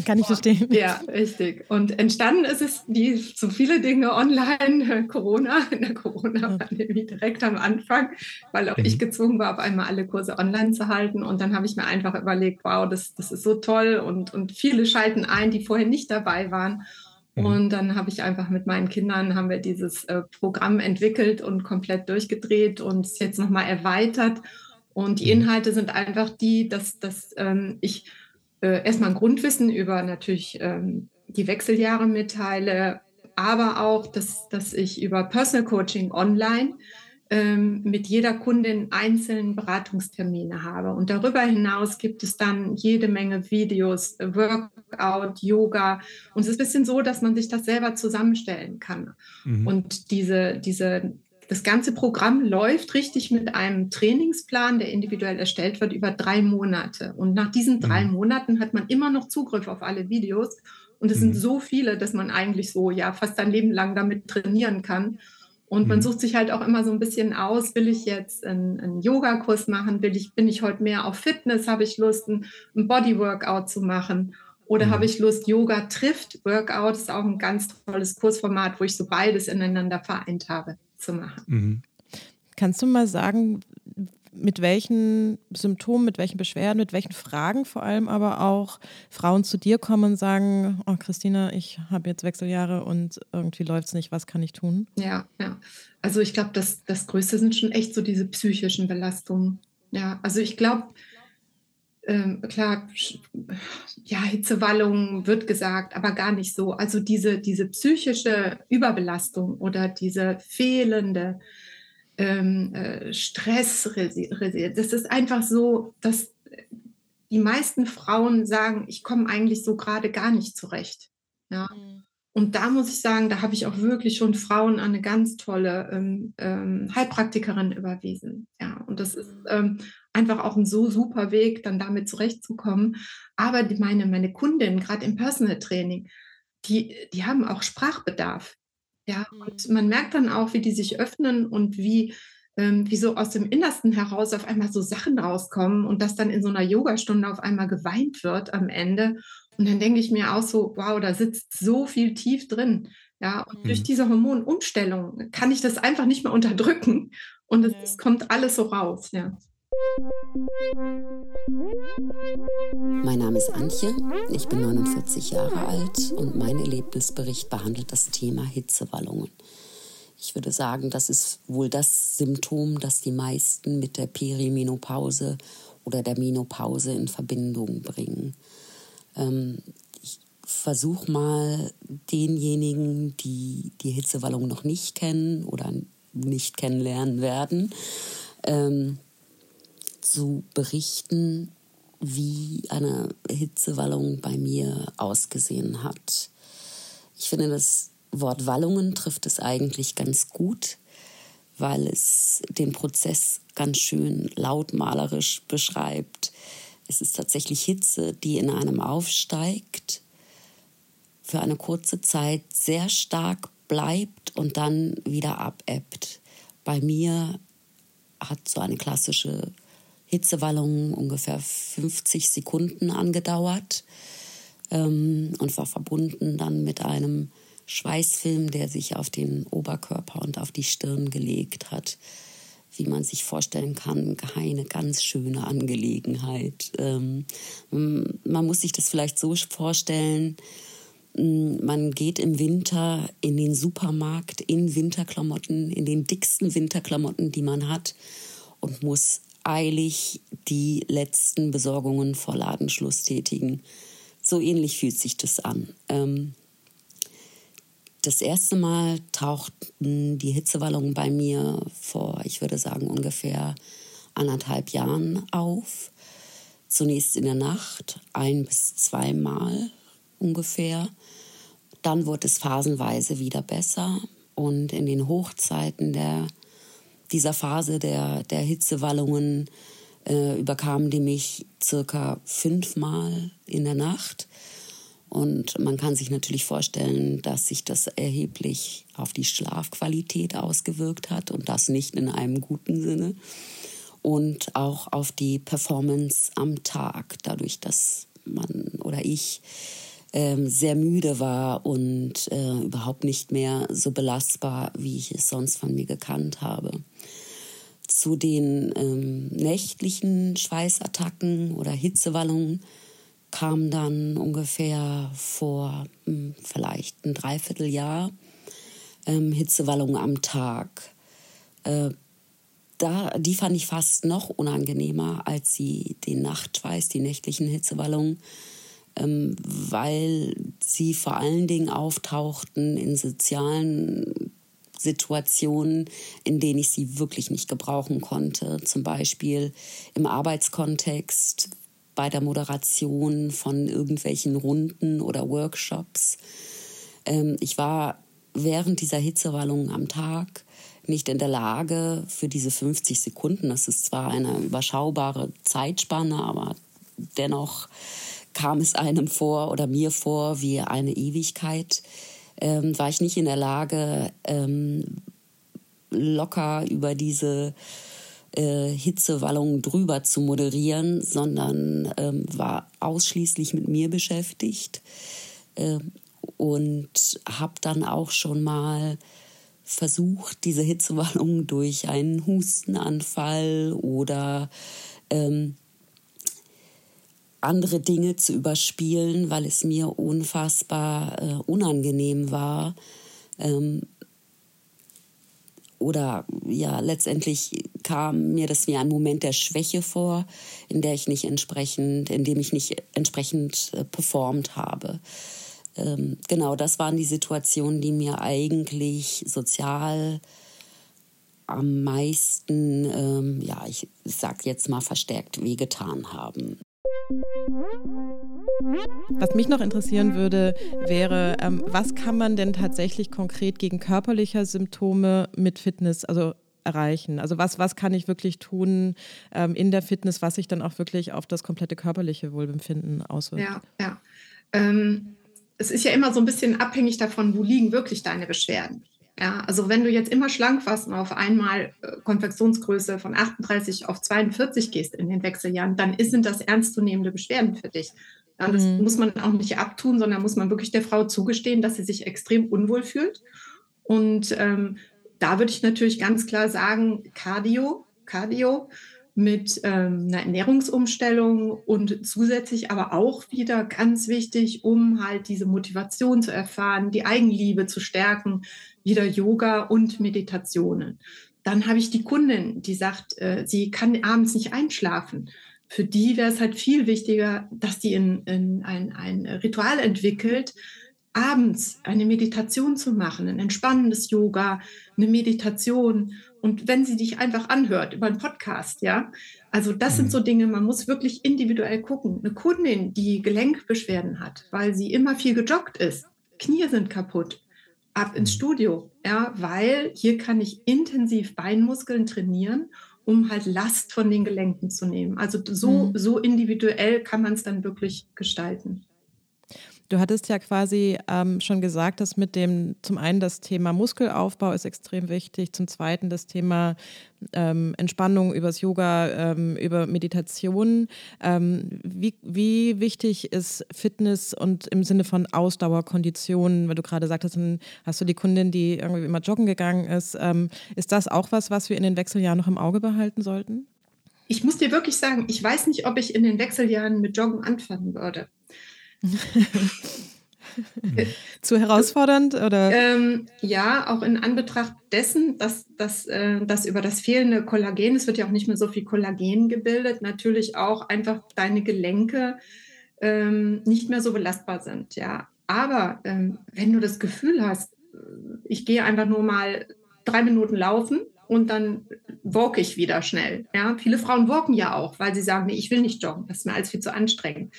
*laughs* Kann ich verstehen. Ja, richtig. Und entstanden ist es, wie so viele Dinge online, Corona, *laughs* in der Corona-Pandemie direkt am Anfang, weil auch mhm. ich gezwungen war, auf einmal alle Kurse online zu halten. Und dann habe ich mir einfach überlegt, wow, das, das ist so toll. Und, und viele schalten ein, die vorher nicht dabei waren. Mhm. Und dann habe ich einfach mit meinen Kindern haben wir dieses äh, Programm entwickelt und komplett durchgedreht und es jetzt nochmal erweitert. Und die mhm. Inhalte sind einfach die, dass, dass ähm, ich äh, erstmal ein Grundwissen über natürlich ähm, die Wechseljahre mitteile, aber auch, dass, dass ich über Personal Coaching online ähm, mit jeder Kundin einzelnen Beratungstermine habe. Und darüber hinaus gibt es dann jede Menge Videos, Workout, Yoga. Und es ist ein bisschen so, dass man sich das selber zusammenstellen kann. Mhm. Und diese, diese, das ganze Programm läuft richtig mit einem Trainingsplan, der individuell erstellt wird, über drei Monate. Und nach diesen drei mhm. Monaten hat man immer noch Zugriff auf alle Videos. Und es mhm. sind so viele, dass man eigentlich so ja fast ein Leben lang damit trainieren kann. Und man mhm. sucht sich halt auch immer so ein bisschen aus, will ich jetzt einen, einen Yoga-Kurs machen, will ich, bin ich heute mehr auf Fitness, habe ich Lust, ein, ein Body-Workout zu machen oder mhm. habe ich Lust, Yoga trifft, Workout ist auch ein ganz tolles Kursformat, wo ich so beides ineinander vereint habe zu machen. Mhm. Kannst du mal sagen, mit welchen Symptomen, mit welchen Beschwerden, mit welchen Fragen vor allem aber auch Frauen zu dir kommen und sagen, oh Christina, ich habe jetzt Wechseljahre und irgendwie läuft es nicht, was kann ich tun? Ja, ja. Also ich glaube, das, das Größte sind schon echt so diese psychischen Belastungen. Ja, also ich glaube, ähm, klar, ja, Hitzewallung wird gesagt, aber gar nicht so. Also diese, diese psychische Überbelastung oder diese fehlende ähm, äh, Stress, das ist einfach so, dass die meisten Frauen sagen, ich komme eigentlich so gerade gar nicht zurecht. Ja. Mhm. Und da muss ich sagen, da habe ich auch wirklich schon Frauen an eine ganz tolle ähm, ähm, Heilpraktikerin überwiesen. Ja, und das ist mhm. ähm, einfach auch ein so super Weg, dann damit zurechtzukommen. Aber die, meine, meine Kundinnen, gerade im Personal Training, die, die haben auch Sprachbedarf. Ja, und mhm. man merkt dann auch, wie die sich öffnen und wie, ähm, wie so aus dem Innersten heraus auf einmal so Sachen rauskommen und dass dann in so einer Yogastunde auf einmal geweint wird am Ende. Und dann denke ich mir auch so, wow, da sitzt so viel tief drin. Ja, und mhm. durch diese Hormonumstellung kann ich das einfach nicht mehr unterdrücken. Und es, es kommt alles so raus, ja. Mein Name ist Antje, ich bin 49 Jahre alt und mein Erlebnisbericht behandelt das Thema Hitzewallungen. Ich würde sagen, das ist wohl das Symptom, das die meisten mit der Perimenopause oder der Menopause in Verbindung bringen. Ähm, ich versuche mal denjenigen, die die Hitzewallung noch nicht kennen oder nicht kennenlernen werden, ähm, zu berichten, wie eine Hitzewallung bei mir ausgesehen hat. Ich finde, das Wort Wallungen trifft es eigentlich ganz gut, weil es den Prozess ganz schön lautmalerisch beschreibt. Es ist tatsächlich Hitze, die in einem aufsteigt, für eine kurze Zeit sehr stark bleibt und dann wieder abebbt. Bei mir hat so eine klassische Hitzewallung ungefähr 50 Sekunden angedauert ähm, und war verbunden dann mit einem Schweißfilm, der sich auf den Oberkörper und auf die Stirn gelegt hat. Wie man sich vorstellen kann, eine ganz schöne Angelegenheit. Ähm, man muss sich das vielleicht so vorstellen, Mm, man geht im Winter in den Supermarkt in Winterklamotten, in den dicksten Winterklamotten, die man hat und muss eilig die letzten Besorgungen vor Ladenschluss tätigen. So ähnlich fühlt sich das an. Ähm, das erste Mal tauchten die Hitzewallungen bei mir vor, ich würde sagen, ungefähr anderthalb Jahren auf. Zunächst in der Nacht, ein bis zweimal ungefähr. Dann wurde es phasenweise wieder besser und in den Hochzeiten der, dieser Phase der, der Hitzewallungen äh, überkamen die mich circa fünfmal in der Nacht. Und man kann sich natürlich vorstellen, dass sich das erheblich auf die Schlafqualität ausgewirkt hat und das nicht in einem guten Sinne. Und auch auf die Performance am Tag, dadurch, dass man oder ich ähm, sehr müde war und äh, überhaupt nicht mehr so belastbar, wie ich es sonst von mir gekannt habe. Zu den ähm, nächtlichen Schweißattacken oder Hitzewallungen kam dann ungefähr vor mh, hm, vielleicht ein Dreivierteljahr ähm, Hitzewallungen am Tag. Äh, da, die fand ich fast noch unangenehmer als die, den Nachtschweiß, die nächtlichen Hitzewallungen ähm, weil sie vor allen Dingen auftauchten in sozialen Situationen, in denen ich sie wirklich nicht gebrauchen konnte. Zum Beispiel im Arbeitskontext, bei der Moderation von irgendwelchen Runden oder Workshops. Ähm, ich war während dieser Hitzewallungen am Tag nicht in der Lage, für diese 50 Sekunden, das ist zwar eine überschaubare Zeitspanne, aber dennoch kam es einem vor oder mir vor wie eine Ewigkeit, ähm, war ich nicht in der Lage, ähm, locker über diese äh, Hitzewallungen drüber zu moderieren, sondern ähm, war ausschließlich mit mir beschäftigt äh, und habe dann auch schon mal versucht, diese Hitzewallungen durch einen Hustenanfall oder ähm, andere Dinge zu überspielen, weil es mir unfassbar äh, unangenehm war. Ähm, oder ja, letztendlich kam mir das wie ein Moment der Schwäche vor, in der ich nicht entsprechend, in dem ich nicht entsprechend äh, performt habe. Ähm, genau, das waren die Situationen, die mir eigentlich sozial am meisten, ähm, ja, ich sag jetzt mal verstärkt wehgetan haben. Was mich noch interessieren würde, wäre, ähm, was kann man denn tatsächlich konkret gegen körperliche Symptome mit Fitness, also erreichen? Also was, was kann ich wirklich tun ähm, in der Fitness, was sich dann auch wirklich auf das komplette körperliche Wohlbefinden auswirkt? Ja, ja. Ähm, es ist ja immer so ein bisschen abhängig davon, wo liegen wirklich deine Beschwerden. Ja, also wenn du jetzt immer schlank warst und auf einmal äh, Konfektionsgröße von 38 auf 42 gehst in den Wechseljahren, dann sind das ernstzunehmende Beschwerden für dich. Ja, das mhm. muss man auch nicht abtun, sondern muss man wirklich der Frau zugestehen, dass sie sich extrem unwohl fühlt. Und ähm, da würde ich natürlich ganz klar sagen, Cardio, Cardio mit ähm, einer Ernährungsumstellung und zusätzlich aber auch wieder ganz wichtig, um halt diese Motivation zu erfahren, die Eigenliebe zu stärken, wieder Yoga und Meditationen. Dann habe ich die Kundin, die sagt, äh, sie kann abends nicht einschlafen. Für die wäre es halt viel wichtiger, dass die in, in ein, ein Ritual entwickelt, abends eine Meditation zu machen, ein entspannendes Yoga, eine Meditation. Und wenn sie dich einfach anhört über einen Podcast, ja, also das sind mhm. so Dinge, man muss wirklich individuell gucken. Eine Kundin, die Gelenkbeschwerden hat, weil sie immer viel gejoggt ist, Knie sind kaputt, ab ins mhm. Studio, ja, weil hier kann ich intensiv Beinmuskeln trainieren, um halt Last von den Gelenken zu nehmen. Also so, mhm. so individuell kann man es dann wirklich gestalten. Du hattest ja quasi ähm, schon gesagt, dass mit dem, zum einen das Thema Muskelaufbau ist extrem wichtig, zum zweiten das Thema ähm, Entspannung übers Yoga, ähm, über Meditation. Ähm, wie, wie wichtig ist Fitness und im Sinne von Ausdauerkonditionen, weil du gerade sagtest, hast du die Kundin, die irgendwie immer joggen gegangen ist. Ähm, ist das auch was, was wir in den Wechseljahren noch im Auge behalten sollten? Ich muss dir wirklich sagen, ich weiß nicht, ob ich in den Wechseljahren mit Joggen anfangen würde. *laughs* Zu herausfordernd oder? Ähm, ja, auch in Anbetracht dessen, dass, dass, äh, dass über das fehlende Kollagen, es wird ja auch nicht mehr so viel Kollagen gebildet, natürlich auch einfach deine Gelenke ähm, nicht mehr so belastbar sind. Ja, aber ähm, wenn du das Gefühl hast, äh, ich gehe einfach nur mal drei Minuten laufen und dann walk ich wieder schnell. Ja, viele Frauen walken ja auch, weil sie sagen, nee, ich will nicht joggen, das ist mir alles viel zu anstrengend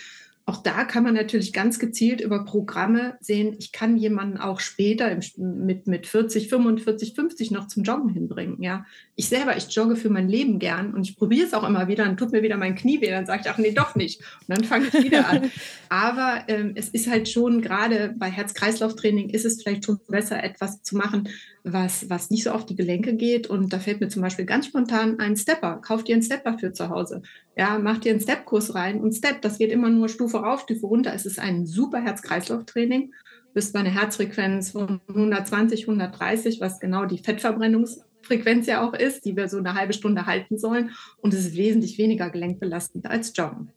auch da kann man natürlich ganz gezielt über Programme sehen, ich kann jemanden auch später mit, mit 40, 45, 50 noch zum Joggen hinbringen. Ja, ich selber, ich jogge für mein Leben gern und ich probiere es auch immer wieder, dann tut mir wieder mein Knie weh, dann sage ich, ach nee, doch nicht. Und dann fange ich wieder an. *laughs* Aber ähm, es ist halt schon, gerade bei Herz-Kreislauf-Training ist es vielleicht schon besser, etwas zu machen, was, was nicht so auf die Gelenke geht. Und da fällt mir zum Beispiel ganz spontan ein Stepper. Kauft ihr einen Stepper für zu Hause. Ja, macht ihr einen Step-Kurs rein und Step, das geht immer nur Stufe rauf, Stufe runter. Es ist ein super Herz-Kreislauf-Training. Bist bei einer Herzfrequenz von 120, 130, was genau die Fettverbrennungsfrequenz ja auch ist, die wir so eine halbe Stunde halten sollen. Und es ist wesentlich weniger gelenkbelastend als Joggen.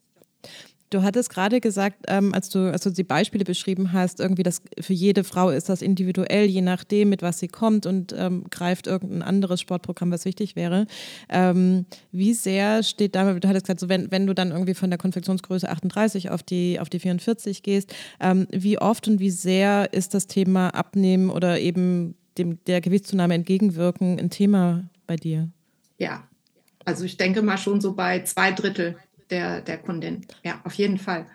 Du hattest gerade gesagt, ähm, als, du, als du die Beispiele beschrieben hast, irgendwie, dass für jede Frau ist das individuell, je nachdem, mit was sie kommt und ähm, greift irgendein anderes Sportprogramm, was wichtig wäre. Ähm, wie sehr steht da, du hattest gesagt, so wenn, wenn du dann irgendwie von der Konfektionsgröße 38 auf die, auf die 44 gehst, ähm, wie oft und wie sehr ist das Thema Abnehmen oder eben dem, der Gewichtszunahme entgegenwirken ein Thema bei dir? Ja, also ich denke mal schon so bei zwei Drittel der, der Kundin. Ja, auf jeden Fall.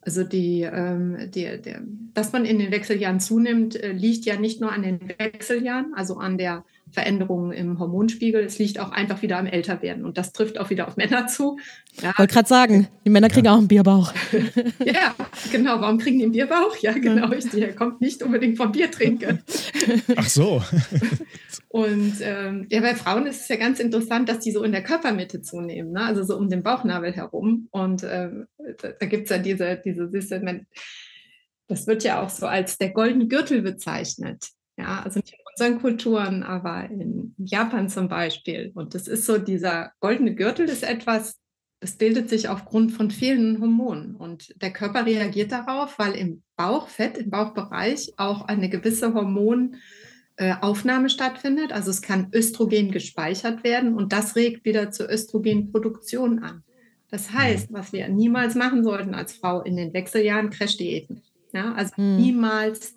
Also die, ähm, die, der, dass man in den Wechseljahren zunimmt, äh, liegt ja nicht nur an den Wechseljahren, also an der Veränderungen im Hormonspiegel. Es liegt auch einfach wieder am Älterwerden. Und das trifft auch wieder auf Männer zu. Ja. Wollte gerade sagen, die Männer kriegen ja. auch einen Bierbauch. *laughs* ja, genau. Warum kriegen die einen Bierbauch? Ja, genau. Ich, der kommt nicht unbedingt vom Bier trinken. Ach so. *laughs* Und ähm, ja, bei Frauen ist es ja ganz interessant, dass die so in der Körpermitte zunehmen, ne? also so um den Bauchnabel herum. Und ähm, da, da gibt es ja diese, diese süße, das wird ja auch so als der goldene Gürtel bezeichnet. Ja, also nicht unseren Kulturen, aber in Japan zum Beispiel. Und das ist so, dieser goldene Gürtel ist etwas, das bildet sich aufgrund von fehlenden Hormonen. Und der Körper reagiert darauf, weil im Bauchfett, im Bauchbereich auch eine gewisse Hormonaufnahme stattfindet. Also es kann Östrogen gespeichert werden und das regt wieder zur Östrogenproduktion an. Das heißt, was wir niemals machen sollten als Frau in den Wechseljahren, Crash-Diäten. Ja, also hm. niemals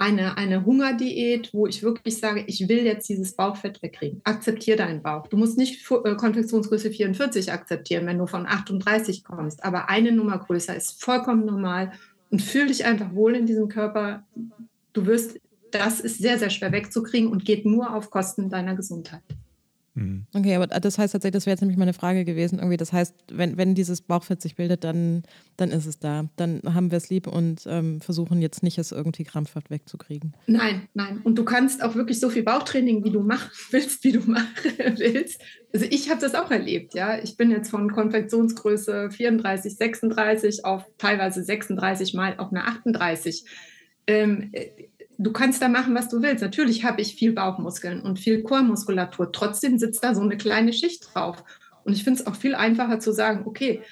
eine, eine Hungerdiät, wo ich wirklich sage, ich will jetzt dieses Bauchfett wegkriegen. Akzeptiere deinen Bauch. Du musst nicht äh, Konfektionsgröße 44 akzeptieren, wenn du von 38 kommst. Aber eine Nummer größer ist vollkommen normal und fühl dich einfach wohl in diesem Körper. Du wirst, das ist sehr, sehr schwer wegzukriegen und geht nur auf Kosten deiner Gesundheit. Mhm. Okay, aber das heißt tatsächlich, das wäre jetzt nämlich meine Frage gewesen. Irgendwie, das heißt, wenn, wenn dieses Bauchfett sich bildet, dann, dann ist es da. Dann haben wir es lieb und ähm, versuchen jetzt nicht, es irgendwie krampfhaft wegzukriegen. Nein, nein. Und du kannst auch wirklich so viel Bauchtraining, wie du machen *laughs* willst, wie du machen willst. Also ich habe das auch erlebt, ja. Ich bin jetzt von Konfektionsgröße 34, 36 auf teilweise 36 mal auf eine 38. Ähm, du kannst da machen, was du willst. Natürlich habe ich viel Bauchmuskeln und viel Chormuskulatur. Trotzdem sitzt da so eine kleine Schicht drauf. Und ich finde es auch viel einfacher zu sagen, okay,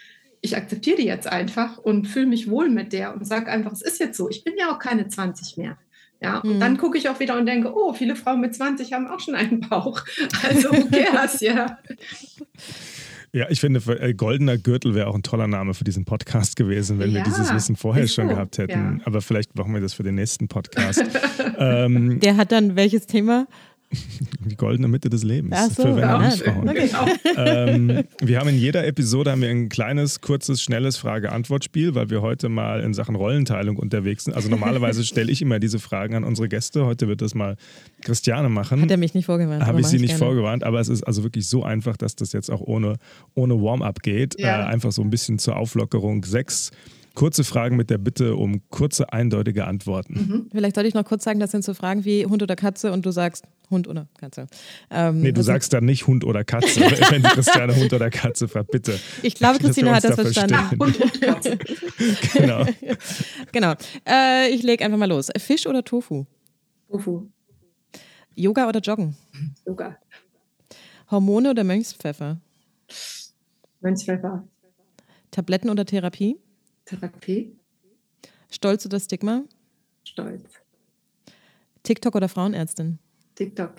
ich akzeptiere die jetzt einfach und fühle mich wohl mit der und sage einfach, es ist jetzt so. Ich bin ja auch keine 20 mehr. Ja, und mhm. dann gucke ich auch wieder und denke, oh, viele Frauen mit 20 haben auch schon einen Bauch. Also, okay, *laughs* hast ja. Ja, ich finde, äh, Goldener Gürtel wäre auch ein toller Name für diesen Podcast gewesen, wenn ja, wir dieses Wissen vorher schon so. gehabt hätten. Ja. Aber vielleicht machen wir das für den nächsten Podcast. *laughs* ähm, Der hat dann welches Thema? *laughs* Die goldene Mitte des Lebens. Ach so, für Männer und Frauen. Okay. ähm, wir haben in jeder Episode haben wir ein kleines, kurzes, schnelles Frage-Antwort-Spiel, weil wir heute mal in Sachen Rollenteilung unterwegs sind. Also normalerweise *laughs* stelle ich immer diese Fragen an unsere Gäste. Heute wird das mal Christiane machen. Hat er mich nicht vorgewarnt. Habe ich sie nicht gerne. vorgewarnt, aber es ist also wirklich so einfach, dass das jetzt auch ohne, ohne Warm-up geht. Ja. Äh, einfach so ein bisschen zur Auflockerung. Sechs Kurze Fragen mit der Bitte um kurze, eindeutige Antworten. Mhm. Vielleicht sollte ich noch kurz sagen, das sind so Fragen wie Hund oder Katze und du sagst Hund oder Katze. Ähm, nee, du sagst dann nicht Hund oder Katze, *laughs* wenn die Christiane Hund oder Katze fragt, bitte. Ich glaube, Christina hat das da verstanden. Ah, Hund und Katze. *laughs* genau. genau. Äh, ich lege einfach mal los. Fisch oder Tofu? Tofu. Yoga oder Joggen? Yoga. Hormone oder Mönchspfeffer? Mönchspfeffer. Tabletten oder Therapie? Therapie. Stolz oder Stigma? stolz. TikTok oder Frauenärztin? TikTok.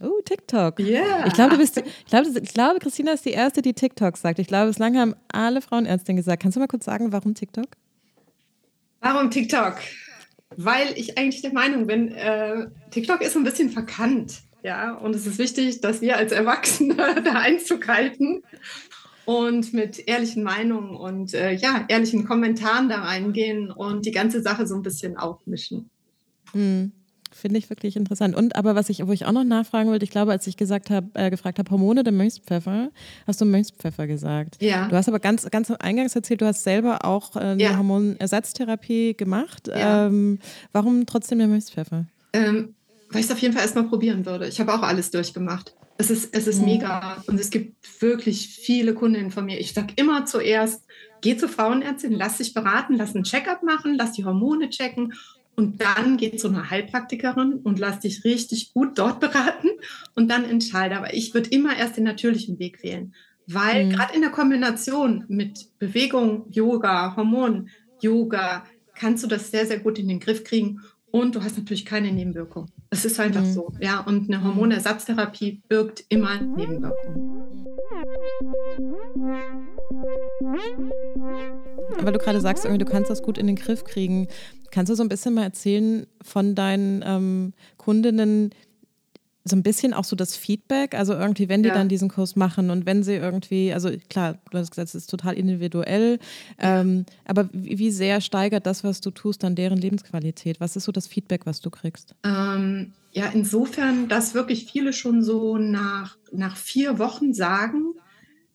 Oh, TikTok. Yeah. Ich glaube, du bist, ich glaube, ich glaube, Christina ist die erste, die TikTok sagt. Ich glaube, bislang haben alle Frauenärztinnen gesagt. Kannst du mal kurz sagen, warum TikTok? Warum TikTok? Weil ich eigentlich der Meinung bin, äh, TikTok ist ein bisschen verkannt. Ja, und es ist wichtig, dass wir als Erwachsene *laughs* da Einzug halten und mit ehrlichen Meinungen und äh, ja, ehrlichen Kommentaren da reingehen und die ganze Sache so ein bisschen aufmischen. Hm. Finde ich wirklich interessant. Und aber was ich, wo ich auch noch nachfragen wollte, ich glaube, als ich gesagt habe, äh, gefragt habe, Hormone der Mönchspfeffer, hast du Mönchspfeffer gesagt. Ja. Du hast aber ganz, ganz eingangs erzählt, du hast selber auch äh, eine ja. Hormonersatztherapie gemacht. Ja. Ähm, warum trotzdem der Mönchspfeffer? Ähm, weil ich es auf jeden Fall erstmal probieren würde. Ich habe auch alles durchgemacht. Es ist, es ist mhm. mega und es gibt wirklich viele Kundinnen von mir. Ich sage immer zuerst, geh zur Frauenärztin, lass dich beraten, lass einen Checkup machen, lass die Hormone checken und dann geht zu einer Heilpraktikerin und lass dich richtig gut dort beraten und dann entscheide. Aber ich würde immer erst den natürlichen Weg wählen, weil mhm. gerade in der Kombination mit Bewegung, Yoga, Hormon, Yoga, kannst du das sehr, sehr gut in den Griff kriegen und du hast natürlich keine Nebenwirkung. Es ist einfach mhm. so, ja. Und eine Hormonersatztherapie birgt immer Nebenwirkungen. Weil du gerade sagst, du kannst das gut in den Griff kriegen. Kannst du so ein bisschen mal erzählen von deinen ähm, Kundinnen, so ein bisschen auch so das Feedback, also irgendwie, wenn die ja. dann diesen Kurs machen und wenn sie irgendwie, also klar, du hast gesagt, es ist total individuell, ja. ähm, aber wie, sehr steigert das, was du tust, dann deren Lebensqualität? Was ist so das Feedback, was du kriegst? Ähm, ja, insofern, dass wirklich viele schon so nach, nach vier Wochen sagen,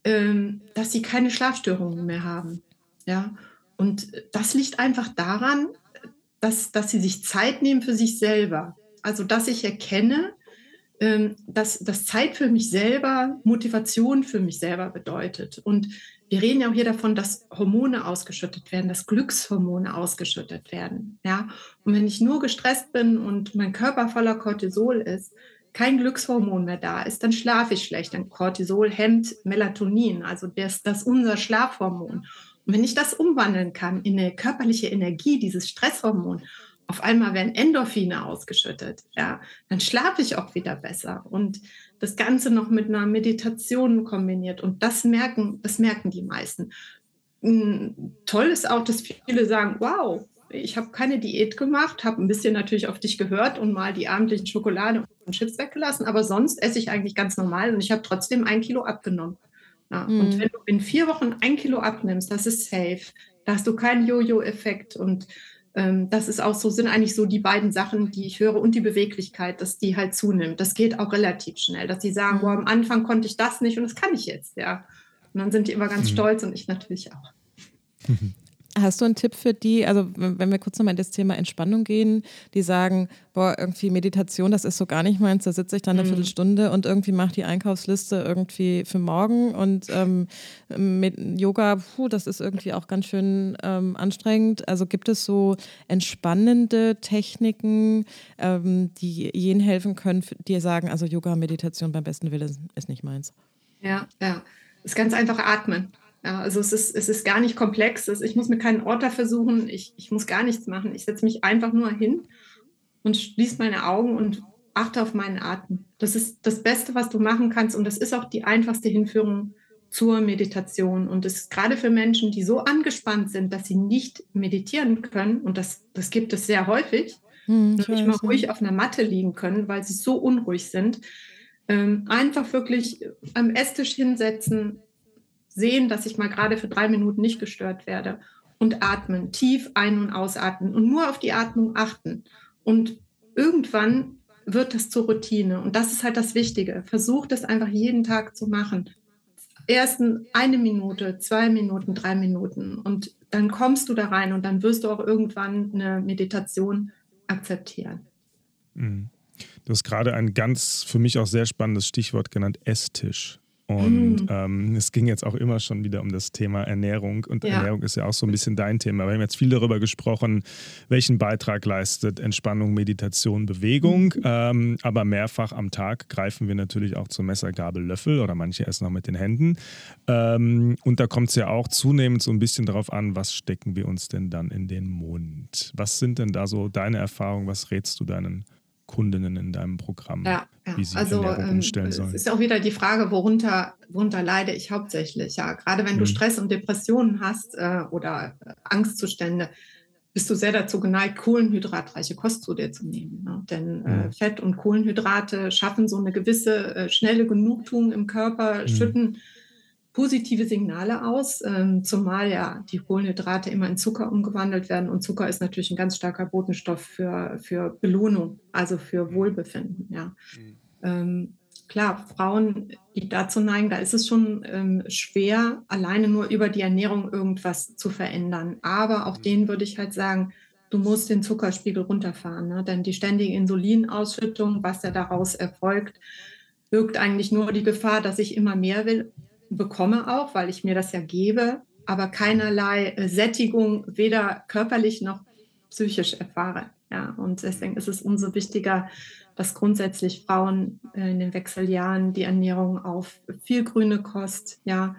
ähm, dass sie keine Schlafstörungen mehr haben. Ja, und das liegt einfach daran, dass, dass sie sich Zeit nehmen für sich selber. Also, dass ich erkenne, ähm, dass, dass Zeit für mich selber Motivation für mich selber bedeutet. Und wir reden ja auch hier davon, dass Hormone ausgeschüttet werden, dass Glückshormone ausgeschüttet werden. Ja? Und wenn ich nur gestresst bin und mein Körper voller Cortisol ist, kein Glückshormon mehr da ist, dann schlafe ich schlecht. Denn Cortisol hemmt Melatonin, also das, das unser Schlafhormon. Und wenn ich das umwandeln kann in eine körperliche Energie, dieses Stresshormon, auf einmal werden Endorphine ausgeschüttet, ja, dann schlafe ich auch wieder besser und das Ganze noch mit einer Meditation kombiniert und das merken, das merken die meisten. Hm, toll ist auch, dass viele sagen, wow, ich habe keine Diät gemacht, habe ein bisschen natürlich auf dich gehört und mal die abendlichen Schokolade und Chips weggelassen, aber sonst esse ich eigentlich ganz normal und ich habe trotzdem ein Kilo abgenommen. Ja, mhm. Und wenn du in vier Wochen ein Kilo abnimmst, das ist safe. Da hast du keinen Jojo-Effekt und das ist auch so, sind eigentlich so die beiden Sachen, die ich höre und die Beweglichkeit, dass die halt zunimmt. Das geht auch relativ schnell, dass sie sagen, mhm. boah, am Anfang konnte ich das nicht und das kann ich jetzt, ja. Und dann sind die immer ganz mhm. stolz und ich natürlich auch. Hast du einen Tipp für die, also wenn wir kurz nochmal in das Thema Entspannung gehen, die sagen, boah, irgendwie Meditation, das ist so gar nicht meins, da sitze ich dann eine mhm. Viertelstunde und irgendwie mache die Einkaufsliste irgendwie für morgen und ähm, mit Yoga, puh, das ist irgendwie auch ganz schön ähm, anstrengend. Also gibt es so entspannende Techniken, ähm, die jenen helfen können, die sagen, also Yoga, Meditation beim besten Willen ist nicht meins? Ja, ja. Es ist ganz einfach atmen. Ja, also es ist, es ist gar nicht komplex. Ich muss mir keinen Ort dafür suchen. Ich, ich muss gar nichts machen. Ich setze mich einfach nur hin und schließe meine Augen und achte auf meinen Atem. Das ist das Beste, was du machen kannst. Und das ist auch die einfachste Hinführung zur Meditation. Und es ist gerade für Menschen, die so angespannt sind, dass sie nicht meditieren können, und das, das gibt es sehr häufig, hm, nicht mal ruhig auf einer Matte liegen können, weil sie so unruhig sind. Ähm, einfach wirklich am Esstisch hinsetzen, sehen, dass ich mal gerade für drei Minuten nicht gestört werde und atmen, tief ein- und ausatmen und nur auf die Atmung achten. Und irgendwann wird das zur Routine. Und das ist halt das Wichtige. Versuch das einfach jeden Tag zu machen. Erst eine Minute, zwei Minuten, drei Minuten. Und dann kommst du da rein und dann wirst du auch irgendwann eine Meditation akzeptieren. Mhm. Du hast gerade ein ganz für mich auch sehr spannendes Stichwort genannt, Esstisch. Und mm. ähm, es ging jetzt auch immer schon wieder um das Thema Ernährung. Und ja. Ernährung ist ja auch so ein bisschen dein Thema. Wir haben jetzt viel darüber gesprochen, welchen Beitrag leistet Entspannung, Meditation, Bewegung. Mhm. Ähm, aber mehrfach am Tag greifen wir natürlich auch zum Messer, Gabel, Löffel oder manche essen auch mit den Händen. Ähm, und da kommt es ja auch zunehmend so ein bisschen darauf an, was stecken wir uns denn dann in den Mund? Was sind denn da so deine Erfahrungen? Was rätst du deinen Kundinnen in deinem Programm, ja, ja. wie sie also, Ernährung ähm, umstellen sollen. Es ist auch wieder die Frage, worunter, worunter leide ich hauptsächlich. Ja, gerade wenn du mhm. Stress und Depressionen hast äh, oder äh, Angstzustände, bist du sehr dazu geneigt, kohlenhydratreiche Kost zu dir zu nehmen. Ne? Denn äh, mhm. Fett und Kohlenhydrate schaffen so eine gewisse äh, schnelle Genugtuung im Körper, mhm. schütten positive Signale aus, ähm, zumal ja die Kohlenhydrate immer in Zucker umgewandelt werden. Und Zucker ist natürlich ein ganz starker Botenstoff für, für Belohnung, also für mhm. Wohlbefinden. Ja. Mhm. Ähm, klar, Frauen, die dazu neigen, da ist es schon ähm, schwer, alleine nur über die Ernährung irgendwas zu verändern. Aber auch mhm. denen würde ich halt sagen, du musst den Zuckerspiegel runterfahren. Ne? Denn die ständige Insulinausschüttung, was ja daraus erfolgt, birgt eigentlich nur die Gefahr, dass ich immer mehr will bekomme auch, weil ich mir das ja gebe, aber keinerlei äh, Sättigung weder körperlich noch psychisch erfahre. Ja, und deswegen ist es umso wichtiger, dass grundsätzlich Frauen äh, in den Wechseljahren die Ernährung auf viel grüne Kost, ja,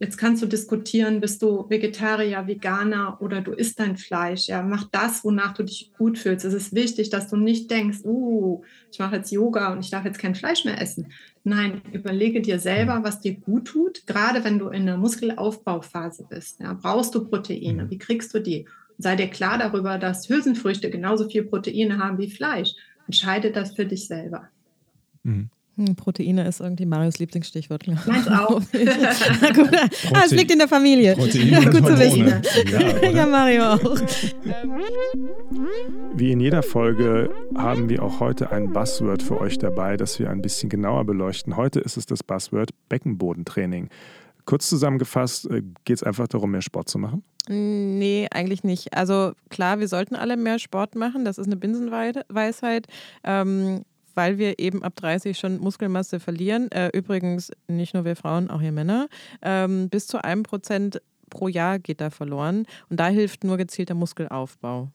jetzt kannst du diskutieren, bist du Vegetarier, Veganer oder du isst dein Fleisch. Ja, mach das, wonach du dich gut fühlst. Es ist wichtig, dass du nicht denkst, uh, ich mache jetzt Yoga und ich darf jetzt kein Fleisch mehr essen. Nein, überlege dir selber, was dir gut tut. Gerade wenn du in der Muskelaufbauphase bist, ja, brauchst du Proteine. Mhm. Wie kriegst du die? sei dir klar darüber, dass Hülsenfrüchte genauso viel Proteine haben wie Fleisch. Entscheide das für dich selber. Mhm. Hm, Proteine ist irgendwie Marios Lieblingsstichwort. Meins auch. *laughs* gut, ah, es liegt in der Familie. Proteine *laughs* gut zu wissen. *laughs* Ja, ja, Mario auch. Wie in jeder Folge haben wir auch heute ein Buzzword für euch dabei, das wir ein bisschen genauer beleuchten. Heute ist es das Buzzword Beckenbodentraining. Kurz zusammengefasst, äh, geht es einfach darum, mehr Sport zu machen? Nee, eigentlich nicht. Also klar, wir sollten alle mehr Sport machen. Das ist eine Binsenweisheit. Ähm, weil wir eben ab 30 schon Muskelmasse verlieren. Äh, übrigens nicht nur wir Frauen, auch ihr Männer. Ähm, bis zu einem Prozent pro Jahr geht da verloren. Und da hilft nur gezielter Muskelaufbau.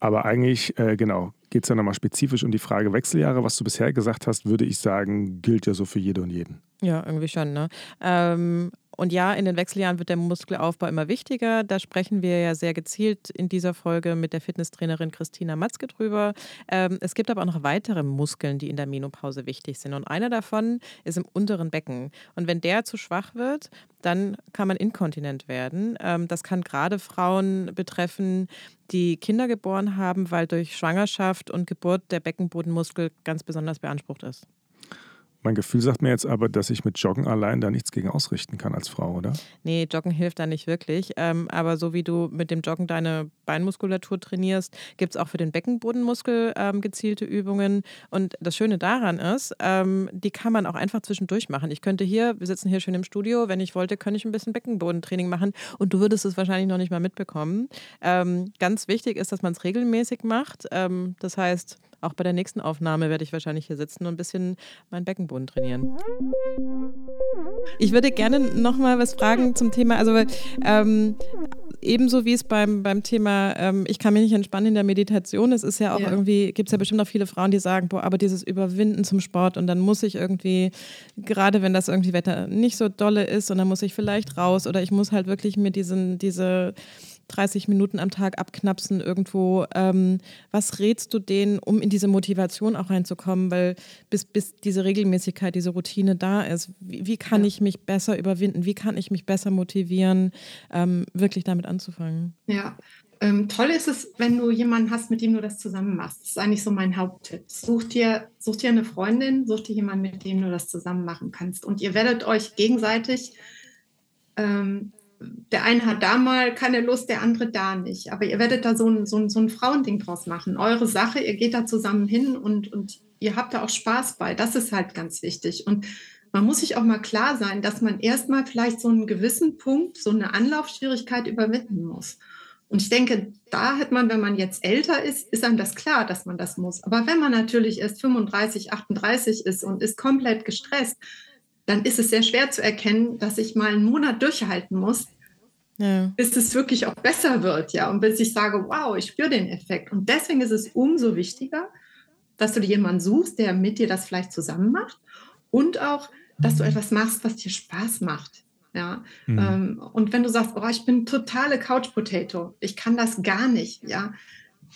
Aber eigentlich, äh, genau, geht es ja nochmal spezifisch um die Frage Wechseljahre. Was du bisher gesagt hast, würde ich sagen, gilt ja so für jede und jeden. Ja, irgendwie schon. Ne? Ähm, und ja, in den Wechseljahren wird der Muskelaufbau immer wichtiger. Da sprechen wir ja sehr gezielt in dieser Folge mit der Fitnesstrainerin Christina Matzke drüber. Ähm, es gibt aber auch noch weitere Muskeln, die in der Menopause wichtig sind. Und einer davon ist im unteren Becken. Und wenn der zu schwach wird, dann kann man inkontinent werden. Ähm, das kann gerade Frauen betreffen, die Kinder geboren haben, weil durch Schwangerschaft und Geburt der Beckenbodenmuskel ganz besonders beansprucht ist. Mein Gefühl sagt mir jetzt aber, dass ich mit Joggen allein da nichts gegen ausrichten kann als Frau, oder? Nee, Joggen hilft da nicht wirklich. Ähm, aber so wie du mit dem Joggen deine Beinmuskulatur trainierst, gibt es auch für den Beckenbodenmuskel ähm, gezielte Übungen. Und das Schöne daran ist, ähm, die kann man auch einfach zwischendurch machen. Ich könnte hier, wir sitzen hier schön im Studio, wenn ich wollte, könnte ich ein bisschen Beckenbodentraining machen und du würdest es wahrscheinlich noch nicht mal mitbekommen. Ähm, ganz wichtig ist, dass man es regelmäßig macht. Ähm, das heißt, auch bei der nächsten Aufnahme werde ich wahrscheinlich hier sitzen und ein bisschen meinen Beckenboden trainieren. Ich würde gerne noch mal was fragen zum Thema, also ähm, ebenso wie es beim, beim Thema, ähm, ich kann mich nicht entspannen in der Meditation, es ist ja auch ja. irgendwie, gibt es ja bestimmt auch viele Frauen, die sagen, boah, aber dieses Überwinden zum Sport und dann muss ich irgendwie, gerade wenn das irgendwie Wetter nicht so dolle ist und dann muss ich vielleicht raus oder ich muss halt wirklich mir diesen, diese 30 Minuten am Tag abknapsen irgendwo. Ähm, was rätst du denen, um in diese Motivation auch reinzukommen? Weil bis, bis diese Regelmäßigkeit, diese Routine da ist, wie, wie kann ja. ich mich besser überwinden? Wie kann ich mich besser motivieren, ähm, wirklich damit anzufangen? Ja, ähm, toll ist es, wenn du jemanden hast, mit dem du das zusammen machst. Das ist eigentlich so mein Haupttipp. Such dir, such dir eine Freundin, such dir jemanden, mit dem du das zusammen machen kannst. Und ihr werdet euch gegenseitig ähm, der eine hat da mal keine Lust, der andere da nicht. Aber ihr werdet da so ein, so ein, so ein Frauending draus machen. Eure Sache, ihr geht da zusammen hin und, und ihr habt da auch Spaß bei. Das ist halt ganz wichtig. Und man muss sich auch mal klar sein, dass man erstmal vielleicht so einen gewissen Punkt, so eine Anlaufschwierigkeit überwinden muss. Und ich denke, da hat man, wenn man jetzt älter ist, ist einem das klar, dass man das muss. Aber wenn man natürlich erst 35, 38 ist und ist komplett gestresst, dann ist es sehr schwer zu erkennen, dass ich mal einen Monat durchhalten muss, ja. bis es wirklich auch besser wird, ja, und bis ich sage, wow, ich spüre den Effekt. Und deswegen ist es umso wichtiger, dass du dir jemanden suchst, der mit dir das vielleicht zusammen macht und auch, dass du etwas machst, was dir Spaß macht. Ja, mhm. ähm, und wenn du sagst, oh, ich bin totale Couch Potato, ich kann das gar nicht, ja,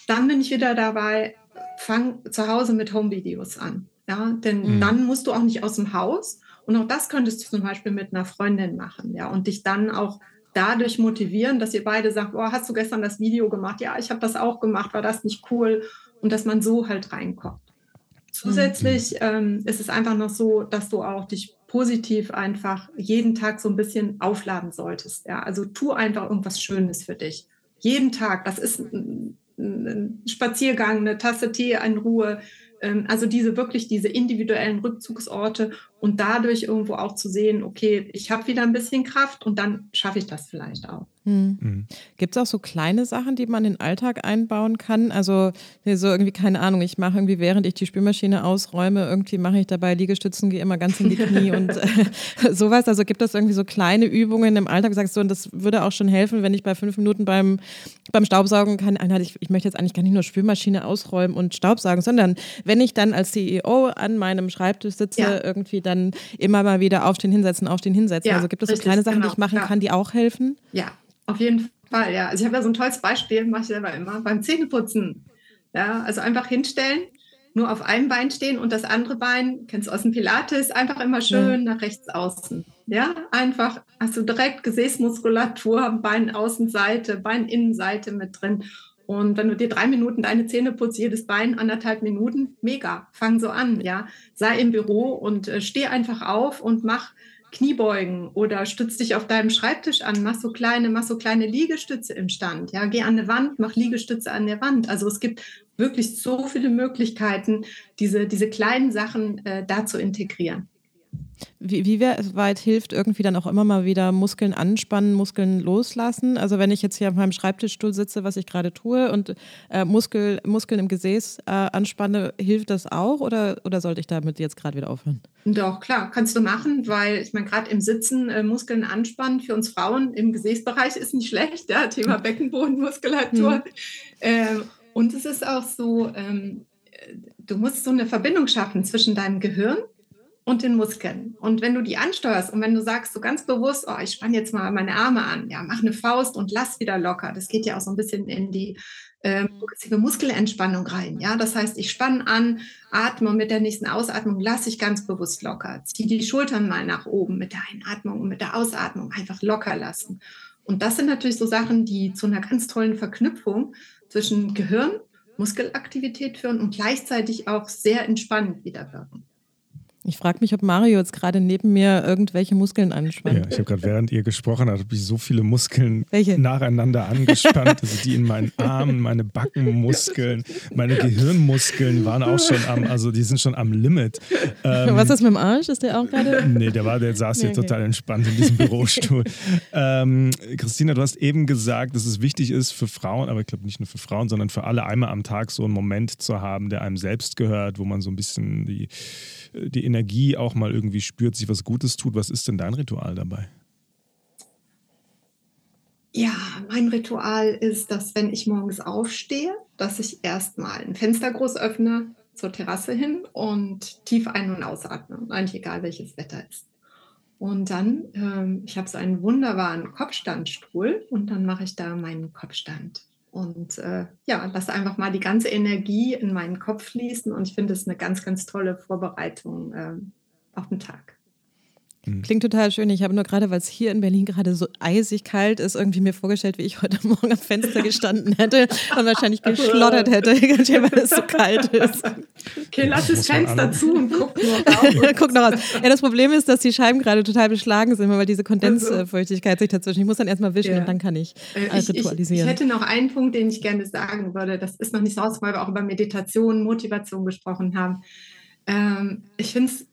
dann bin ich wieder dabei, fang zu Hause mit Home-Videos an. Ja, denn mhm. dann musst du auch nicht aus dem Haus. Und auch das könntest du zum Beispiel mit einer Freundin machen, ja, und dich dann auch dadurch motivieren, dass ihr beide sagt, oh, hast du gestern das Video gemacht? Ja, ich habe das auch gemacht, war das nicht cool? Und dass man so halt reinkommt. Zusätzlich mhm. ähm, ist es einfach noch so, dass du auch dich positiv einfach jeden Tag so ein bisschen aufladen solltest. Ja, also tu einfach irgendwas Schönes für dich. Jeden Tag. Das ist ein, ein Spaziergang, eine Tasse Tee in Ruhe. Ähm, also diese wirklich diese individuellen Rückzugsorte und dadurch irgendwo auch zu sehen, okay, ich habe wieder ein bisschen Kraft und dann schaffe ich das vielleicht auch. Hm. Mhm. Gibt es auch so kleine Sachen, die man in den Alltag einbauen kann? Also so irgendwie, keine Ahnung, ich mache irgendwie, während ich die Spülmaschine ausräume, irgendwie mache ich dabei Liegestützen, gehe immer ganz in die Knie *laughs* und äh, sowas. Also gibt es irgendwie so kleine Übungen im Alltag, sagst du, und das würde auch schon helfen, wenn ich bei fünf Minuten beim, beim Staubsaugen kann, ich, ich möchte jetzt eigentlich gar nicht nur Spülmaschine ausräumen und Staubsaugen, sondern wenn ich dann als CEO an meinem Schreibtisch sitze, ja. irgendwie dann immer mal wieder aufstehen, hinsetzen, aufstehen, hinsetzen. Ja, also gibt es so kleine Sachen, genau, die ich machen ja. kann, die auch helfen? Ja, auf jeden Fall, ja. Also ich habe ja so ein tolles Beispiel, mache ich selber immer, beim Zähneputzen. Ja, also einfach hinstellen, nur auf einem Bein stehen und das andere Bein, kennst du aus dem Pilates, einfach immer schön ja. nach rechts außen. Ja, einfach hast du direkt Gesäßmuskulatur, Bein Außenseite, Bein Innenseite mit drin. Und wenn du dir drei Minuten deine Zähne putzt, jedes Bein anderthalb Minuten, mega, fang so an, ja. Sei im Büro und äh, steh einfach auf und mach Kniebeugen oder stütz dich auf deinem Schreibtisch an, mach so kleine, mach so kleine Liegestütze im Stand. Ja, geh an eine Wand, mach Liegestütze an der Wand. Also es gibt wirklich so viele Möglichkeiten, diese, diese kleinen Sachen äh, da zu integrieren. Wie, wie weit hilft irgendwie dann auch immer mal wieder Muskeln anspannen, Muskeln loslassen? Also wenn ich jetzt hier auf meinem Schreibtischstuhl sitze, was ich gerade tue und äh, Muskel, Muskeln im Gesäß äh, anspanne, hilft das auch oder, oder sollte ich damit jetzt gerade wieder aufhören? Doch, klar, kannst du machen, weil ich meine, gerade im Sitzen äh, Muskeln anspannen für uns Frauen im Gesäßbereich ist nicht schlecht, ja, Thema hm. Beckenbodenmuskulatur. Hm. Ähm, und es ist auch so, ähm, du musst so eine Verbindung schaffen zwischen deinem Gehirn und den Muskeln. Und wenn du die ansteuerst und wenn du sagst so ganz bewusst, oh, ich spanne jetzt mal meine Arme an, ja, mach eine Faust und lass wieder locker. Das geht ja auch so ein bisschen in die äh, progressive Muskelentspannung rein. Ja, das heißt, ich spanne an, atme und mit der nächsten Ausatmung lasse ich ganz bewusst locker. Zieh die Schultern mal nach oben mit der Einatmung und mit der Ausatmung einfach locker lassen. Und das sind natürlich so Sachen, die zu einer ganz tollen Verknüpfung zwischen Gehirn, Muskelaktivität führen und gleichzeitig auch sehr entspannend wieder wirken. Ich frage mich, ob Mario jetzt gerade neben mir irgendwelche Muskeln anspannt. Ja, ich habe gerade, während ihr gesprochen habt, habe ich so viele Muskeln Welche? nacheinander angespannt. Also die in meinen Armen, meine Backenmuskeln, meine Gehirnmuskeln waren auch schon am, also die sind schon am Limit. Ähm, Was ist mit dem Arsch? Ist der auch gerade? Nee, der war, der saß hier okay. total entspannt in diesem Bürostuhl. ähm, Christina, du hast eben gesagt, dass es wichtig ist für Frauen, aber ich glaube nicht nur für Frauen, sondern für alle einmal am Tag so einen Moment zu haben, der einem selbst gehört, wo man so ein bisschen die die Energie auch mal irgendwie spürt, sich was Gutes tut. Was ist denn dein Ritual dabei? Ja, mein Ritual ist, dass wenn ich morgens aufstehe, dass ich erstmal ein Fenster groß öffne zur Terrasse hin und tief ein- und ausatme, eigentlich egal welches Wetter ist. Und dann, ähm, ich habe so einen wunderbaren Kopfstandstuhl und dann mache ich da meinen Kopfstand. Und äh, ja, lasse einfach mal die ganze Energie in meinen Kopf fließen. Und ich finde es eine ganz, ganz tolle Vorbereitung äh, auf den Tag. Mhm. Klingt total schön. Ich habe nur gerade, weil es hier in Berlin gerade so eisig kalt ist, irgendwie mir vorgestellt, wie ich heute *laughs* Morgen am Fenster gestanden hätte und wahrscheinlich geschlottert hätte, *laughs* weil es so kalt ist. Okay, lass das Fenster zu und guck nur *laughs* raus. guck noch raus. Ja, das Problem ist, dass die Scheiben gerade total beschlagen sind, weil diese Kondensfeuchtigkeit sich dazwischen. Ich muss dann erstmal wischen ja. und dann kann ich, äh, ich, ritualisieren. Ich, ich, hätte noch einen Punkt, den ich gerne sagen würde. Das ist noch nicht raus, weil wir auch über Meditation, Motivation gesprochen haben. Ähm, ich finde es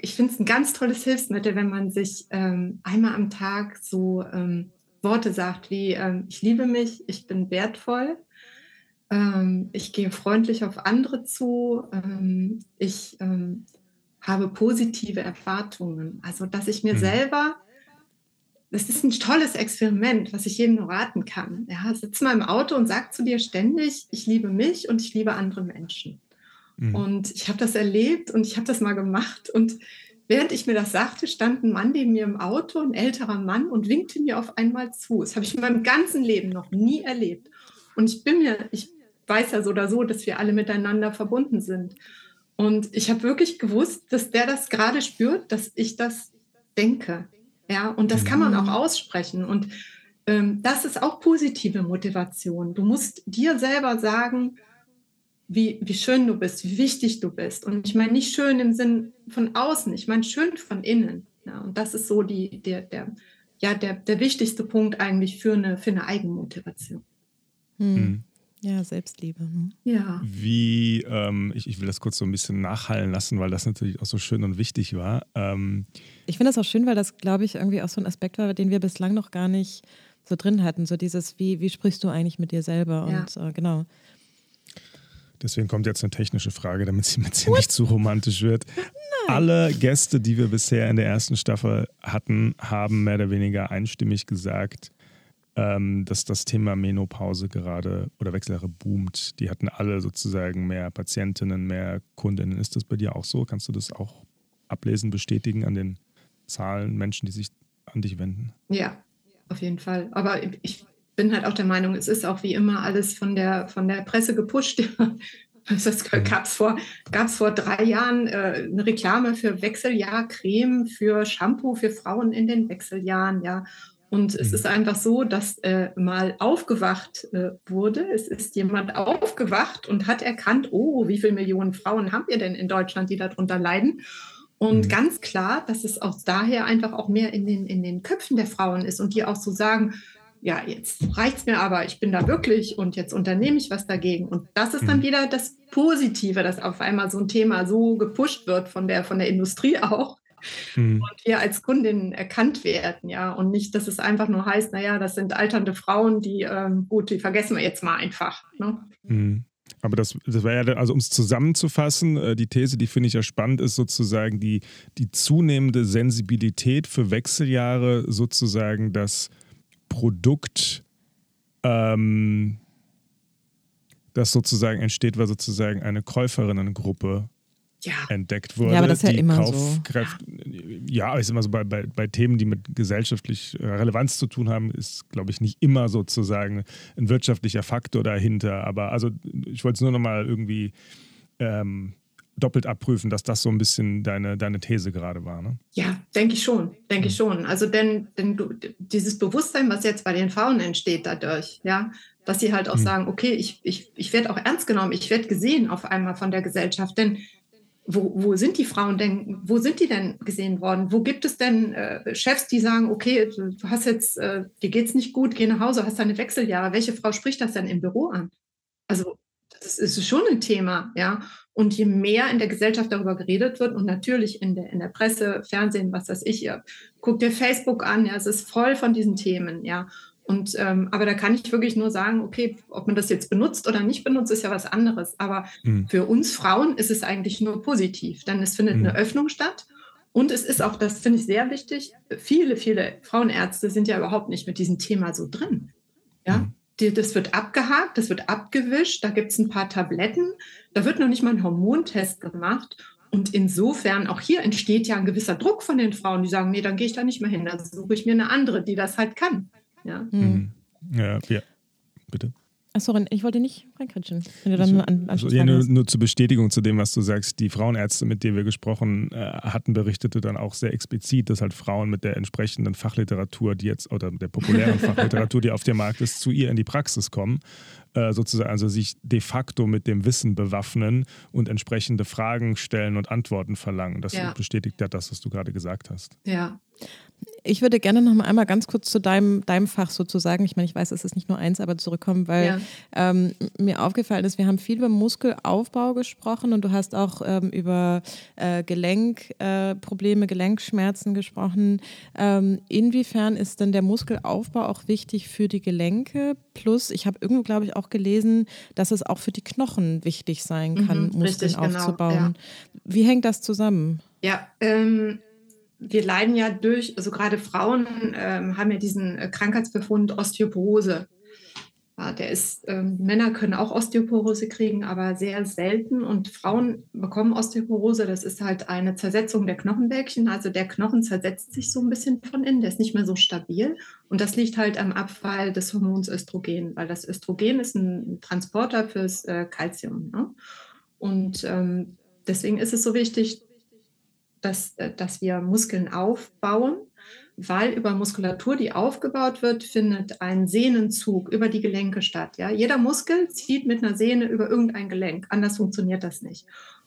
ich finde es ein ganz tolles Hilfsmittel, wenn man sich ähm, einmal am Tag so ähm, Worte sagt wie, ähm, ich liebe mich, ich bin wertvoll, ähm, ich gehe freundlich auf andere zu, ähm, ich ähm, habe positive Erwartungen. Also, dass ich mir mhm. selber, das ist ein tolles Experiment, was ich jedem nur raten kann. Ja, sitz mal im Auto und sag zu dir ständig, ich liebe mich und ich liebe andere Menschen. Mhm. Und ich habe das erlebt und ich habe das mal gemacht und Während ich mir das sagte, stand ein Mann neben mir im Auto, ein älterer Mann, und winkte mir auf einmal zu. Das habe ich in meinem ganzen Leben noch nie erlebt. Und ich bin mir, ich weiß ja so oder so, dass wir alle miteinander verbunden sind. Und ich habe wirklich gewusst, dass der das gerade spürt, dass ich das denke. Ja, und das kann man auch mhm. aussprechen. Und ähm, das ist auch positive Motivation. Du musst dir selber sagen, wie, wie schön du bist, wie wichtig du bist. Und ich meine nicht schön im Sinn von außen, ich meine schön von innen. Ja, und das ist so die, der, der, ja, der, der wichtigste Punkt eigentlich für eine, für eine Eigenmotivation. Hm. hm. Ja, Selbstliebe. Hm. Ja. Wie, ähm, ich, ich will das kurz so ein bisschen nachhallen lassen, weil das natürlich auch so schön und wichtig war. Ähm, ich finde das auch schön, weil das, glaube ich, irgendwie auch so ein Aspekt war, den wir bislang noch gar nicht so drin hatten. So dieses, wie, wie sprichst du eigentlich mit dir selber? Ja. Und äh, genau. Deswegen kommt jetzt eine technische Frage, damit sie mit sie nicht zu romantisch wird. Nein. Alle Gäste, die wir bisher in der ersten Staffel hatten, haben mehr oder weniger einstimmig gesagt, ähm, dass das Thema Menopause gerade oder Wechseljahre boomt. Die hatten alle sozusagen mehr Patientinnen, mehr Kundinnen. Ist das bei dir auch so? Kannst du das auch ablesen, bestätigen an den Zahlen Menschen, die sich an dich wenden? Ja, auf jeden Fall. Aber ich bin halt auch der Meinung, es ist auch wie immer alles von der, von der Presse gepusht. *laughs* Das gab es vor, gab's vor drei Jahren äh, eine Reklame für Wechseljahrcreme, für Shampoo für Frauen in den Wechseljahren, ja. Und es mhm. ist einfach so, dass äh, mal aufgewacht äh, wurde. Es ist jemand aufgewacht und hat erkannt, oh, wie viele Millionen Frauen haben wir denn in Deutschland, die darunter leiden? Und mhm. ganz klar, dass es auch daher einfach auch mehr in den, in den Köpfen der Frauen ist und die auch so sagen, ja, jetzt reicht es mir aber, ich bin da wirklich und jetzt unternehme ich was dagegen. Und das ist dann mhm. wieder das Positive, dass auf einmal so ein Thema so gepusht wird von der, von der Industrie *laughs* auch. Mhm. Und wir als Kundinnen erkannt werden, ja. Und nicht, dass es einfach nur heißt, naja, das sind alternde Frauen, die, ähm, gut, die vergessen wir jetzt mal einfach. Ne? Mhm. Aber das, das wäre ja, also um es zusammenzufassen, äh, die These, die finde ich ja spannend, ist sozusagen die, die zunehmende Sensibilität für Wechseljahre, sozusagen das Produkt, ähm, das sozusagen entsteht, weil sozusagen eine Käuferinnengruppe ja. entdeckt wurde. Ja, aber das ist ja immer Kaufkräfte, so. Ja, ist immer so bei, bei, bei Themen, die mit gesellschaftlich äh, Relevanz zu tun haben, ist, glaube ich, nicht immer sozusagen ein wirtschaftlicher Faktor dahinter. Aber also ich wollte es nur nochmal irgendwie ähm, doppelt abprüfen, dass das so ein bisschen deine, deine These gerade war. Ne? Ja, denke ich schon, denke ich schon. Also denn, denn du, dieses Bewusstsein, was jetzt bei den Frauen entsteht dadurch, ja, dass sie halt auch mhm. sagen, okay, ich, ich, ich werde auch ernst genommen, ich werde gesehen auf einmal von der Gesellschaft, denn wo, wo sind die Frauen denn, wo sind die denn gesehen worden? Wo gibt es denn äh, Chefs, die sagen, okay, du hast jetzt, äh, dir geht's nicht gut, geh nach Hause, hast deine Wechseljahre. Welche Frau spricht das denn im Büro an? Also das ist schon ein Thema, ja. Und je mehr in der Gesellschaft darüber geredet wird und natürlich in der, in der Presse, Fernsehen, was weiß ich, ja, guck dir Facebook an, ja, es ist voll von diesen Themen, ja. Und ähm, aber da kann ich wirklich nur sagen, okay, ob man das jetzt benutzt oder nicht benutzt, ist ja was anderes. Aber mhm. für uns Frauen ist es eigentlich nur positiv, denn es findet mhm. eine Öffnung statt. Und es ist auch, das finde ich sehr wichtig, viele, viele Frauenärzte sind ja überhaupt nicht mit diesem Thema so drin. Ja, mhm das wird abgehakt, das wird abgewischt, da gibt es ein paar Tabletten, da wird noch nicht mal ein Hormontest gemacht. Und insofern, auch hier entsteht ja ein gewisser Druck von den Frauen, die sagen, nee, dann gehe ich da nicht mehr hin, dann suche ich mir eine andere, die das halt kann. Ja, mhm. ja, ja. bitte. Achso, ich wollte nicht reinkritschen. Wenn du dann nur, an, also, ja, nur, nur, zur Bestätigung zu dem, was du sagst. Die Frauenärzte, mit denen wir gesprochen äh, hatten, berichtete dann auch sehr explizit, dass halt Frauen mit der entsprechenden Fachliteratur, die jetzt, oder der populären *laughs* Fachliteratur, die auf dem Markt ist, zu ihr in die Praxis kommen äh, sozusagen, also sich de facto mit dem Wissen bewaffnen und entsprechende Fragen stellen und Antworten verlangen. Das ja. bestätigt ja das, was du gerade gesagt hast. Ja. Ich würde gerne noch mal einmal ganz kurz zu deinem, deinem Fach sozusagen, ich meine, ich weiß, es ist nicht nur eins, aber zurückkommen, weil ja. ähm, mir aufgefallen ist, wir haben viel über Muskelaufbau gesprochen und du hast auch ähm, über äh, Gelenkprobleme, äh, Gelenkschmerzen gesprochen. Ähm, inwiefern ist denn der Muskelaufbau auch wichtig für die Gelenke? Plus, ich habe irgendwo, glaube ich, auch gelesen, dass es auch für die Knochen wichtig sein kann, mhm, Muskeln genau, aufzubauen. Ja. Wie hängt das zusammen? Ja, ähm, wir leiden ja durch, also gerade Frauen ähm, haben ja diesen äh, Krankheitsbefund Osteoporose. Ja, der ist, ähm, Männer können auch Osteoporose kriegen, aber sehr selten. Und Frauen bekommen Osteoporose. Das ist halt eine Zersetzung der Knochenbälkchen. Also der Knochen zersetzt sich so ein bisschen von innen. Der ist nicht mehr so stabil. Und das liegt halt am Abfall des Hormons Östrogen, weil das Östrogen ist ein Transporter fürs äh, Calcium. Ne? Und ähm, deswegen ist es so wichtig, dass, äh, dass wir Muskeln aufbauen, weil über Muskulatur, die aufgebaut wird, findet ein Sehnenzug über die Gelenke statt. Ja? Jeder Muskel zieht mit einer Sehne über irgendein Gelenk. Anders funktioniert das nicht.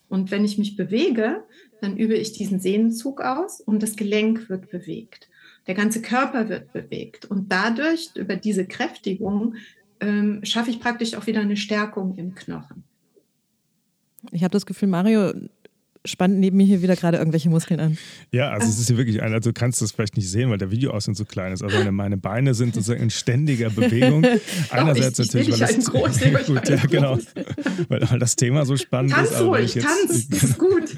Und wenn ich mich bewege, dann übe ich diesen Sehnenzug aus und das Gelenk wird bewegt. Der ganze Körper wird bewegt. Und dadurch, über diese Kräftigung, ähm, schaffe ich praktisch auch wieder eine Stärkung im Knochen. Ich habe das Gefühl, Mario spannt neben mir hier wieder gerade irgendwelche Muskeln an. Ja, also es ist hier wirklich ein, also du kannst das vielleicht nicht sehen, weil der Videoausschnitt so klein ist, aber meine Beine sind sozusagen in ständiger Bewegung. *laughs* Einerseits ich, natürlich, *laughs* ich weil das, groß, gut, ja, genau, *laughs* weil, weil, das Thema so spannend tanz ist. Tanz ruhig, jetzt, tanz, das ist gut.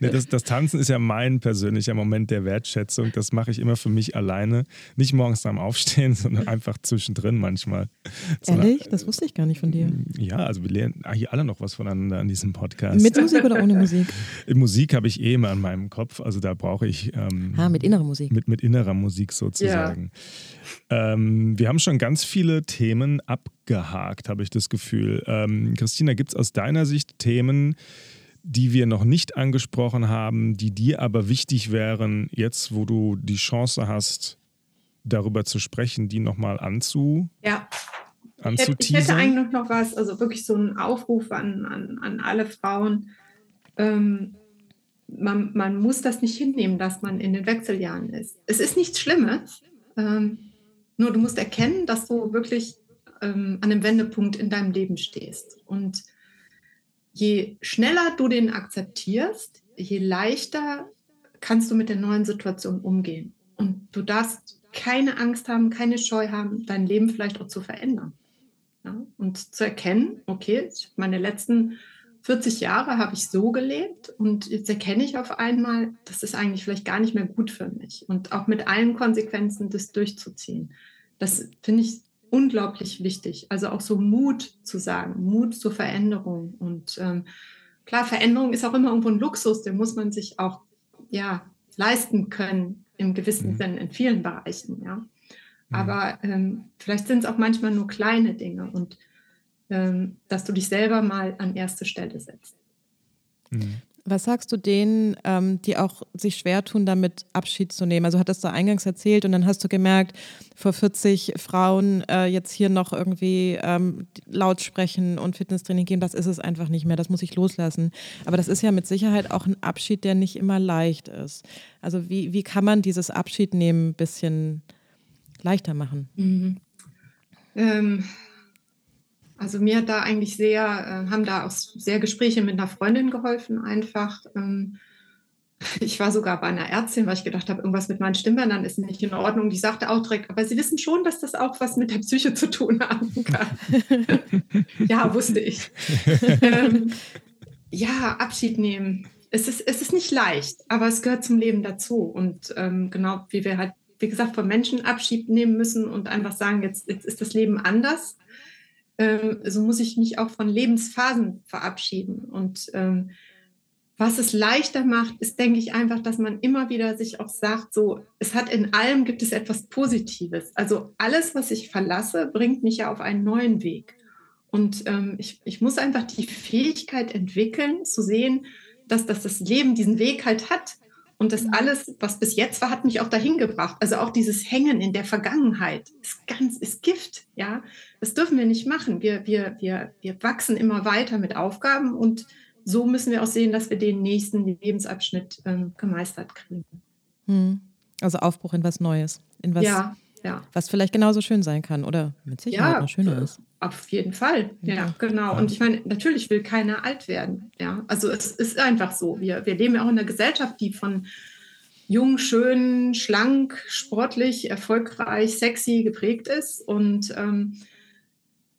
nee, das, das, Tanzen ist ja mein persönlicher Moment der Wertschätzung. Das mache ich immer für mich alleine. Nicht morgens beim Aufstehen, sondern einfach zwischendrin manchmal. Ehrlich? Das wusste ich gar nicht von dir. Ja, also wir lernen hier alle noch was voneinander an diesem Podcast. Mit Musik oder ohne Musik? Musik habe ich eh immer in meinem Kopf, also da brauche ich. Ähm, ah, mit innerer Musik. Mit, mit innerer Musik sozusagen. Ja. Ähm, wir haben schon ganz viele Themen abgehakt, habe ich das Gefühl. Ähm, Christina, gibt es aus deiner Sicht Themen, die wir noch nicht angesprochen haben, die dir aber wichtig wären, jetzt wo du die Chance hast, darüber zu sprechen, die nochmal anzu. Ja. Ich hätte, ich hätte eigentlich noch was, also wirklich so einen Aufruf an, an, an alle Frauen. Ähm, man, man muss das nicht hinnehmen, dass man in den Wechseljahren ist. Es ist nichts Schlimmes, ähm, nur du musst erkennen, dass du wirklich ähm, an einem Wendepunkt in deinem Leben stehst. Und je schneller du den akzeptierst, je leichter kannst du mit der neuen Situation umgehen. Und du darfst keine Angst haben, keine Scheu haben, dein Leben vielleicht auch zu verändern. Ja? Und zu erkennen, okay, meine letzten 40 Jahre habe ich so gelebt und jetzt erkenne ich auf einmal, das ist eigentlich vielleicht gar nicht mehr gut für mich. Und auch mit allen Konsequenzen das durchzuziehen. Das finde ich unglaublich wichtig. Also auch so Mut zu sagen, Mut zur Veränderung. Und ähm, klar, Veränderung ist auch immer irgendwo ein Luxus, den muss man sich auch ja, leisten können, im gewissen mhm. Sinn in vielen Bereichen. Ja. Mhm. Aber ähm, vielleicht sind es auch manchmal nur kleine Dinge. Und dass du dich selber mal an erste Stelle setzt. Mhm. Was sagst du denen, ähm, die auch sich schwer tun, damit Abschied zu nehmen? Also, hattest du eingangs erzählt und dann hast du gemerkt, vor 40 Frauen äh, jetzt hier noch irgendwie ähm, laut sprechen und Fitnesstraining geben, das ist es einfach nicht mehr, das muss ich loslassen. Aber das ist ja mit Sicherheit auch ein Abschied, der nicht immer leicht ist. Also, wie, wie kann man dieses Abschied nehmen ein bisschen leichter machen? Mhm. Ähm, also mir hat da eigentlich sehr, äh, haben da auch sehr Gespräche mit einer Freundin geholfen, einfach. Ähm, ich war sogar bei einer Ärztin, weil ich gedacht habe, irgendwas mit meinen Stimmbändern ist nicht in Ordnung. Die sagte auch direkt, aber Sie wissen schon, dass das auch was mit der Psyche zu tun haben kann. *laughs* ja, wusste ich. ähm, ja, Abschied nehmen. Es ist, es ist nicht leicht, aber es gehört zum Leben dazu. Und ähm, genau wie wir halt, wie gesagt, von Menschen Abschied nehmen müssen und einfach sagen, jetzt, jetzt ist das Leben anders ähm, so muss ich mich auch von Lebensphasen verabschieden. Und ähm, was es leichter macht, ist, denke ich, einfach, dass man immer wieder sich auch sagt, so, es hat in allem gibt es etwas Positives. Also alles, was ich verlasse, bringt mich ja auf einen neuen Weg. Und ähm, ich, ich muss einfach die Fähigkeit entwickeln, zu sehen, dass, dass das Leben diesen Weg halt hat und das mhm. alles, was bis jetzt war, hat mich auch dahin gebracht. Also auch dieses Hängen in der Vergangenheit ist ganz, ist Gift, ja. Das dürfen wir nicht machen. Wir, wir, wir, wir wachsen immer weiter mit Aufgaben und so müssen wir auch sehen, dass wir den nächsten Lebensabschnitt ähm, gemeistert kriegen. Hm. Also Aufbruch in was Neues, in was, ja, ja. was vielleicht genauso schön sein kann oder mit Sicherheit ja, noch schöner ist. Auf jeden Fall, ja, ja, genau. Und ich meine, natürlich will keiner alt werden. Ja, also es ist einfach so. Wir, wir leben ja auch in einer Gesellschaft, die von jung, schön, schlank, sportlich, erfolgreich, sexy geprägt ist. Und ähm,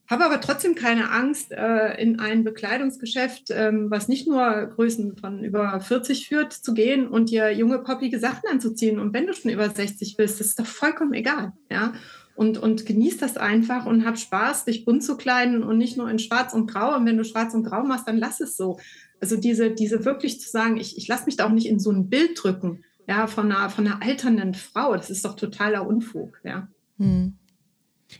habe aber trotzdem keine Angst, äh, in ein Bekleidungsgeschäft, ähm, was nicht nur Größen von über 40 führt, zu gehen und dir junge, poppige Sachen anzuziehen. Und wenn du schon über 60 bist, das ist doch vollkommen egal. Ja? Und, und genieß das einfach und hab Spaß, dich bunt zu kleiden und nicht nur in Schwarz und Grau. Und wenn du Schwarz und Grau machst, dann lass es so. Also diese, diese wirklich zu sagen, ich, ich lasse mich da auch nicht in so ein Bild drücken, ja, von einer, von einer alternden Frau. Das ist doch totaler Unfug, ja. Hm.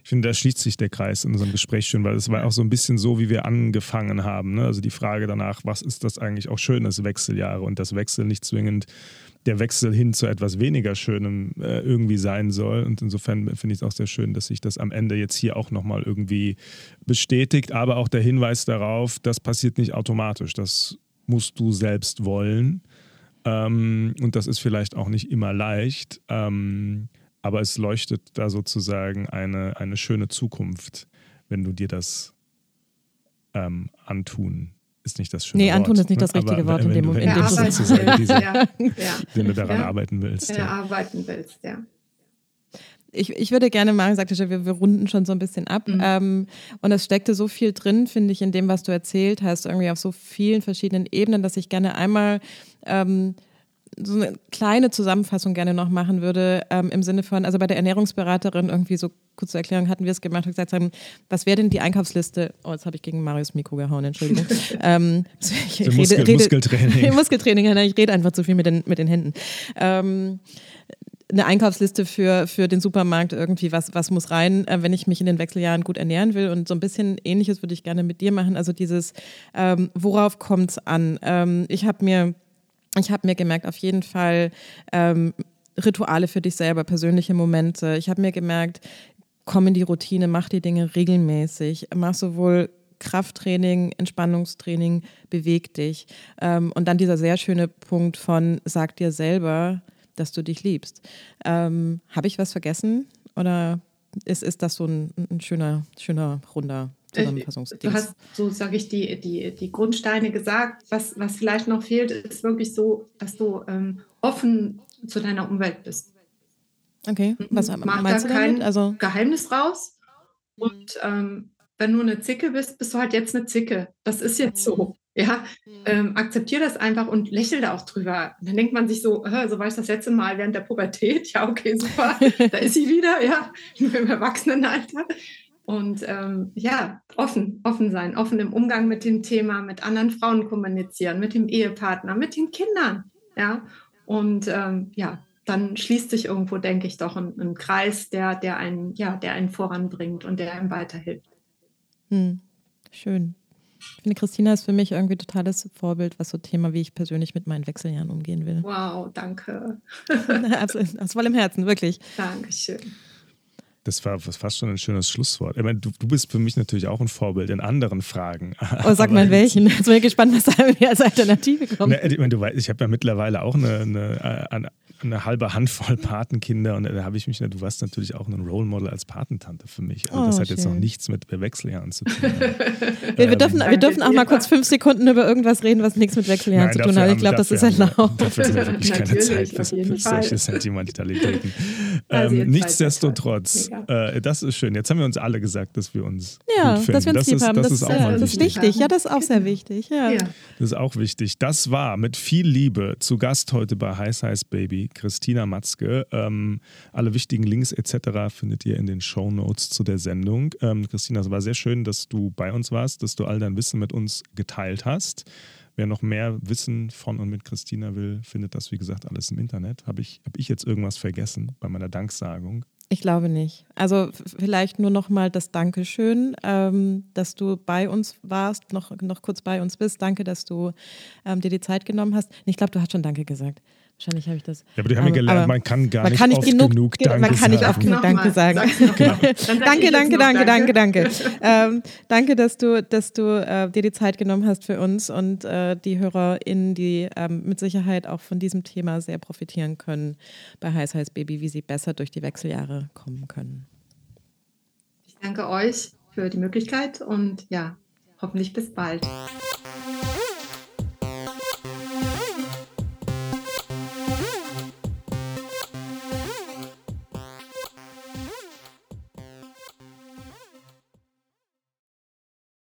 Ich finde, da schließt sich der Kreis in unserem Gespräch schön, weil es war auch so ein bisschen so, wie wir angefangen haben. Ne? Also die Frage danach, was ist das eigentlich auch schönes Wechseljahre und das Wechsel nicht zwingend der Wechsel hin zu etwas weniger Schönem äh, irgendwie sein soll. Und insofern finde ich es auch sehr schön, dass sich das am Ende jetzt hier auch nochmal irgendwie bestätigt. Aber auch der Hinweis darauf, das passiert nicht automatisch. Das musst du selbst wollen. Ähm, und das ist vielleicht auch nicht immer leicht. Ähm, aber es leuchtet da sozusagen eine, eine schöne Zukunft, wenn du dir das ähm, antun ist nicht das schöne nee, Wort. Nee, antun ist nicht das richtige aber, Wort in dem Moment. Ja, sozusagen diese, ja, ja. den du daran ja. arbeiten willst. Ja, arbeiten willst, ja. Ich, ich würde gerne mal, sagte ich, wir, wir runden schon so ein bisschen ab. Mhm. Ähm, und es steckte so viel drin, finde ich, in dem, was du erzählt hast, irgendwie auf so vielen verschiedenen Ebenen, dass ich gerne einmal ähm, so eine kleine Zusammenfassung gerne noch machen würde, ähm, im Sinne von, also bei der Ernährungsberaterin irgendwie so kurze Erklärung hatten wir es gemacht und gesagt haben, was wäre denn die Einkaufsliste? Oh, jetzt habe ich gegen Marius Mikro gehauen, Entschuldigung. *laughs* ähm, ich rede, Muskel, rede, Muskeltraining. *laughs* Muskeltraining, ich rede einfach zu viel mit den, mit den Händen. Ähm, eine Einkaufsliste für, für den Supermarkt irgendwie, was, was muss rein, äh, wenn ich mich in den Wechseljahren gut ernähren will. Und so ein bisschen ähnliches würde ich gerne mit dir machen. Also dieses, ähm, worauf kommt es an? Ähm, ich habe mir ich habe mir gemerkt, auf jeden Fall ähm, Rituale für dich selber, persönliche Momente. Ich habe mir gemerkt, komm in die Routine, mach die Dinge regelmäßig, mach sowohl Krafttraining, Entspannungstraining, beweg dich. Ähm, und dann dieser sehr schöne Punkt von, sag dir selber, dass du dich liebst. Ähm, habe ich was vergessen oder ist, ist das so ein, ein schöner, schöner, runder Zusammenfassungsdings. Du hast, so sage ich, die, die, die Grundsteine gesagt. Was, was vielleicht noch fehlt, ist wirklich so, dass du ähm, offen zu deiner Umwelt bist. Okay, was Mach da kein Also Geheimnis raus. Und ähm, wenn du eine Zicke bist, bist du halt jetzt eine Zicke. Das ist jetzt so. Mhm. Ja, mhm. ähm, akzeptier das einfach und lächel da auch drüber. Und dann denkt man sich so, so war ich das letzte Mal während der Pubertät. *laughs* Ja, okay, super, *laughs* da ist sie wieder, ja, im Erwachsenenalter. Und ähm, ja, offen, offen sein, offen im Umgang mit dem Thema, mit anderen Frauen kommunizieren, mit dem Ehepartner, mit den Kindern. Ja, und ähm, ja, dann schließt sich irgendwo, denke ich, doch ein, ein, Kreis, der, der einen, ja, der einen voranbringt und der einem weiterhilft. Hm. Schön. Ich finde, Christina ist für mich irgendwie totales Vorbild, was so Thema, wie ich persönlich mit meinen Wechseljahren umgehen will. Wow, danke. Absolut, *laughs* aus vollem Herzen, wirklich. Dankeschön. Das war fast schon ein schönes Schlusswort. Ich meine, du, du bist für mich natürlich auch ein Vorbild in anderen Fragen. *laughs* Oh, sag mal welchen. *laughs* Jetzt bin ich gespannt, was da mir als Alternative kommt. Na, ich meine, du weißt, ich habe ja mittlerweile auch eine, eine, eine, eine, halbe Handvoll Patenkinder und da habe ich mich, du warst natürlich auch ein Role Model als Patentante für mich. Also oh, das hat schön. jetzt noch nichts mit Wechseljahren zu tun. *laughs* wir, ähm, dürfen, wir dürfen auch mal kurz fünf Sekunden über irgendwas reden, was nichts mit Wechseljahren Nein, zu tun hat. Ich glaube, das ist erlaubt. Dafür haben wir wirklich keine Zeit für, für solche Sentimentalitäten. Also ähm, nichtsdestotrotz, äh, das ist schön. Jetzt haben wir uns alle gesagt, dass wir uns ja, gut dass wir uns lieb haben. Das, das, ist auch mal das wichtig. wichtig. Ja, das ist auch sehr wichtig. Ja. ja. Das ist auch wichtig. Das war mit viel Liebe zu Gast heute bei Heiß Heiß Baby, Christina Matzke. Ähm, alle wichtigen Links etc. findet ihr in den Show Notes zu der Sendung. Ähm, Christina, es war sehr schön, dass du bei uns warst, dass du all dein Wissen mit uns geteilt hast. Wer noch mehr Wissen von und mit Christina will, findet das, wie gesagt, alles im Internet. Habe ich, hab ich jetzt irgendwas vergessen bei meiner Danksagung? Ich glaube nicht. Also vielleicht nur noch mal das Dankeschön, ähm, dass du bei uns warst, noch, noch kurz bei uns bist. Danke, dass du ähm, dir die Zeit genommen hast. Ich glaube, du hast schon Danke gesagt. Wahrscheinlich habe ich das. Ja, aber die haben ja gelernt, man kann gar man nicht, kann nicht oft genug, genug Danke Man kann nicht oft genug Danke sagen. *laughs* danke, danke, danke, danke, danke, *laughs* ähm, danke, dass du, dass du äh, dir die Zeit genommen hast für uns und äh, die HörerInnen, die ähm, mit Sicherheit auch von diesem Thema sehr profitieren können bei Heiß Heiß Baby, wie sie besser durch die Wechseljahre kommen können. Ich danke euch für die Möglichkeit und ja, hoffentlich bis bald.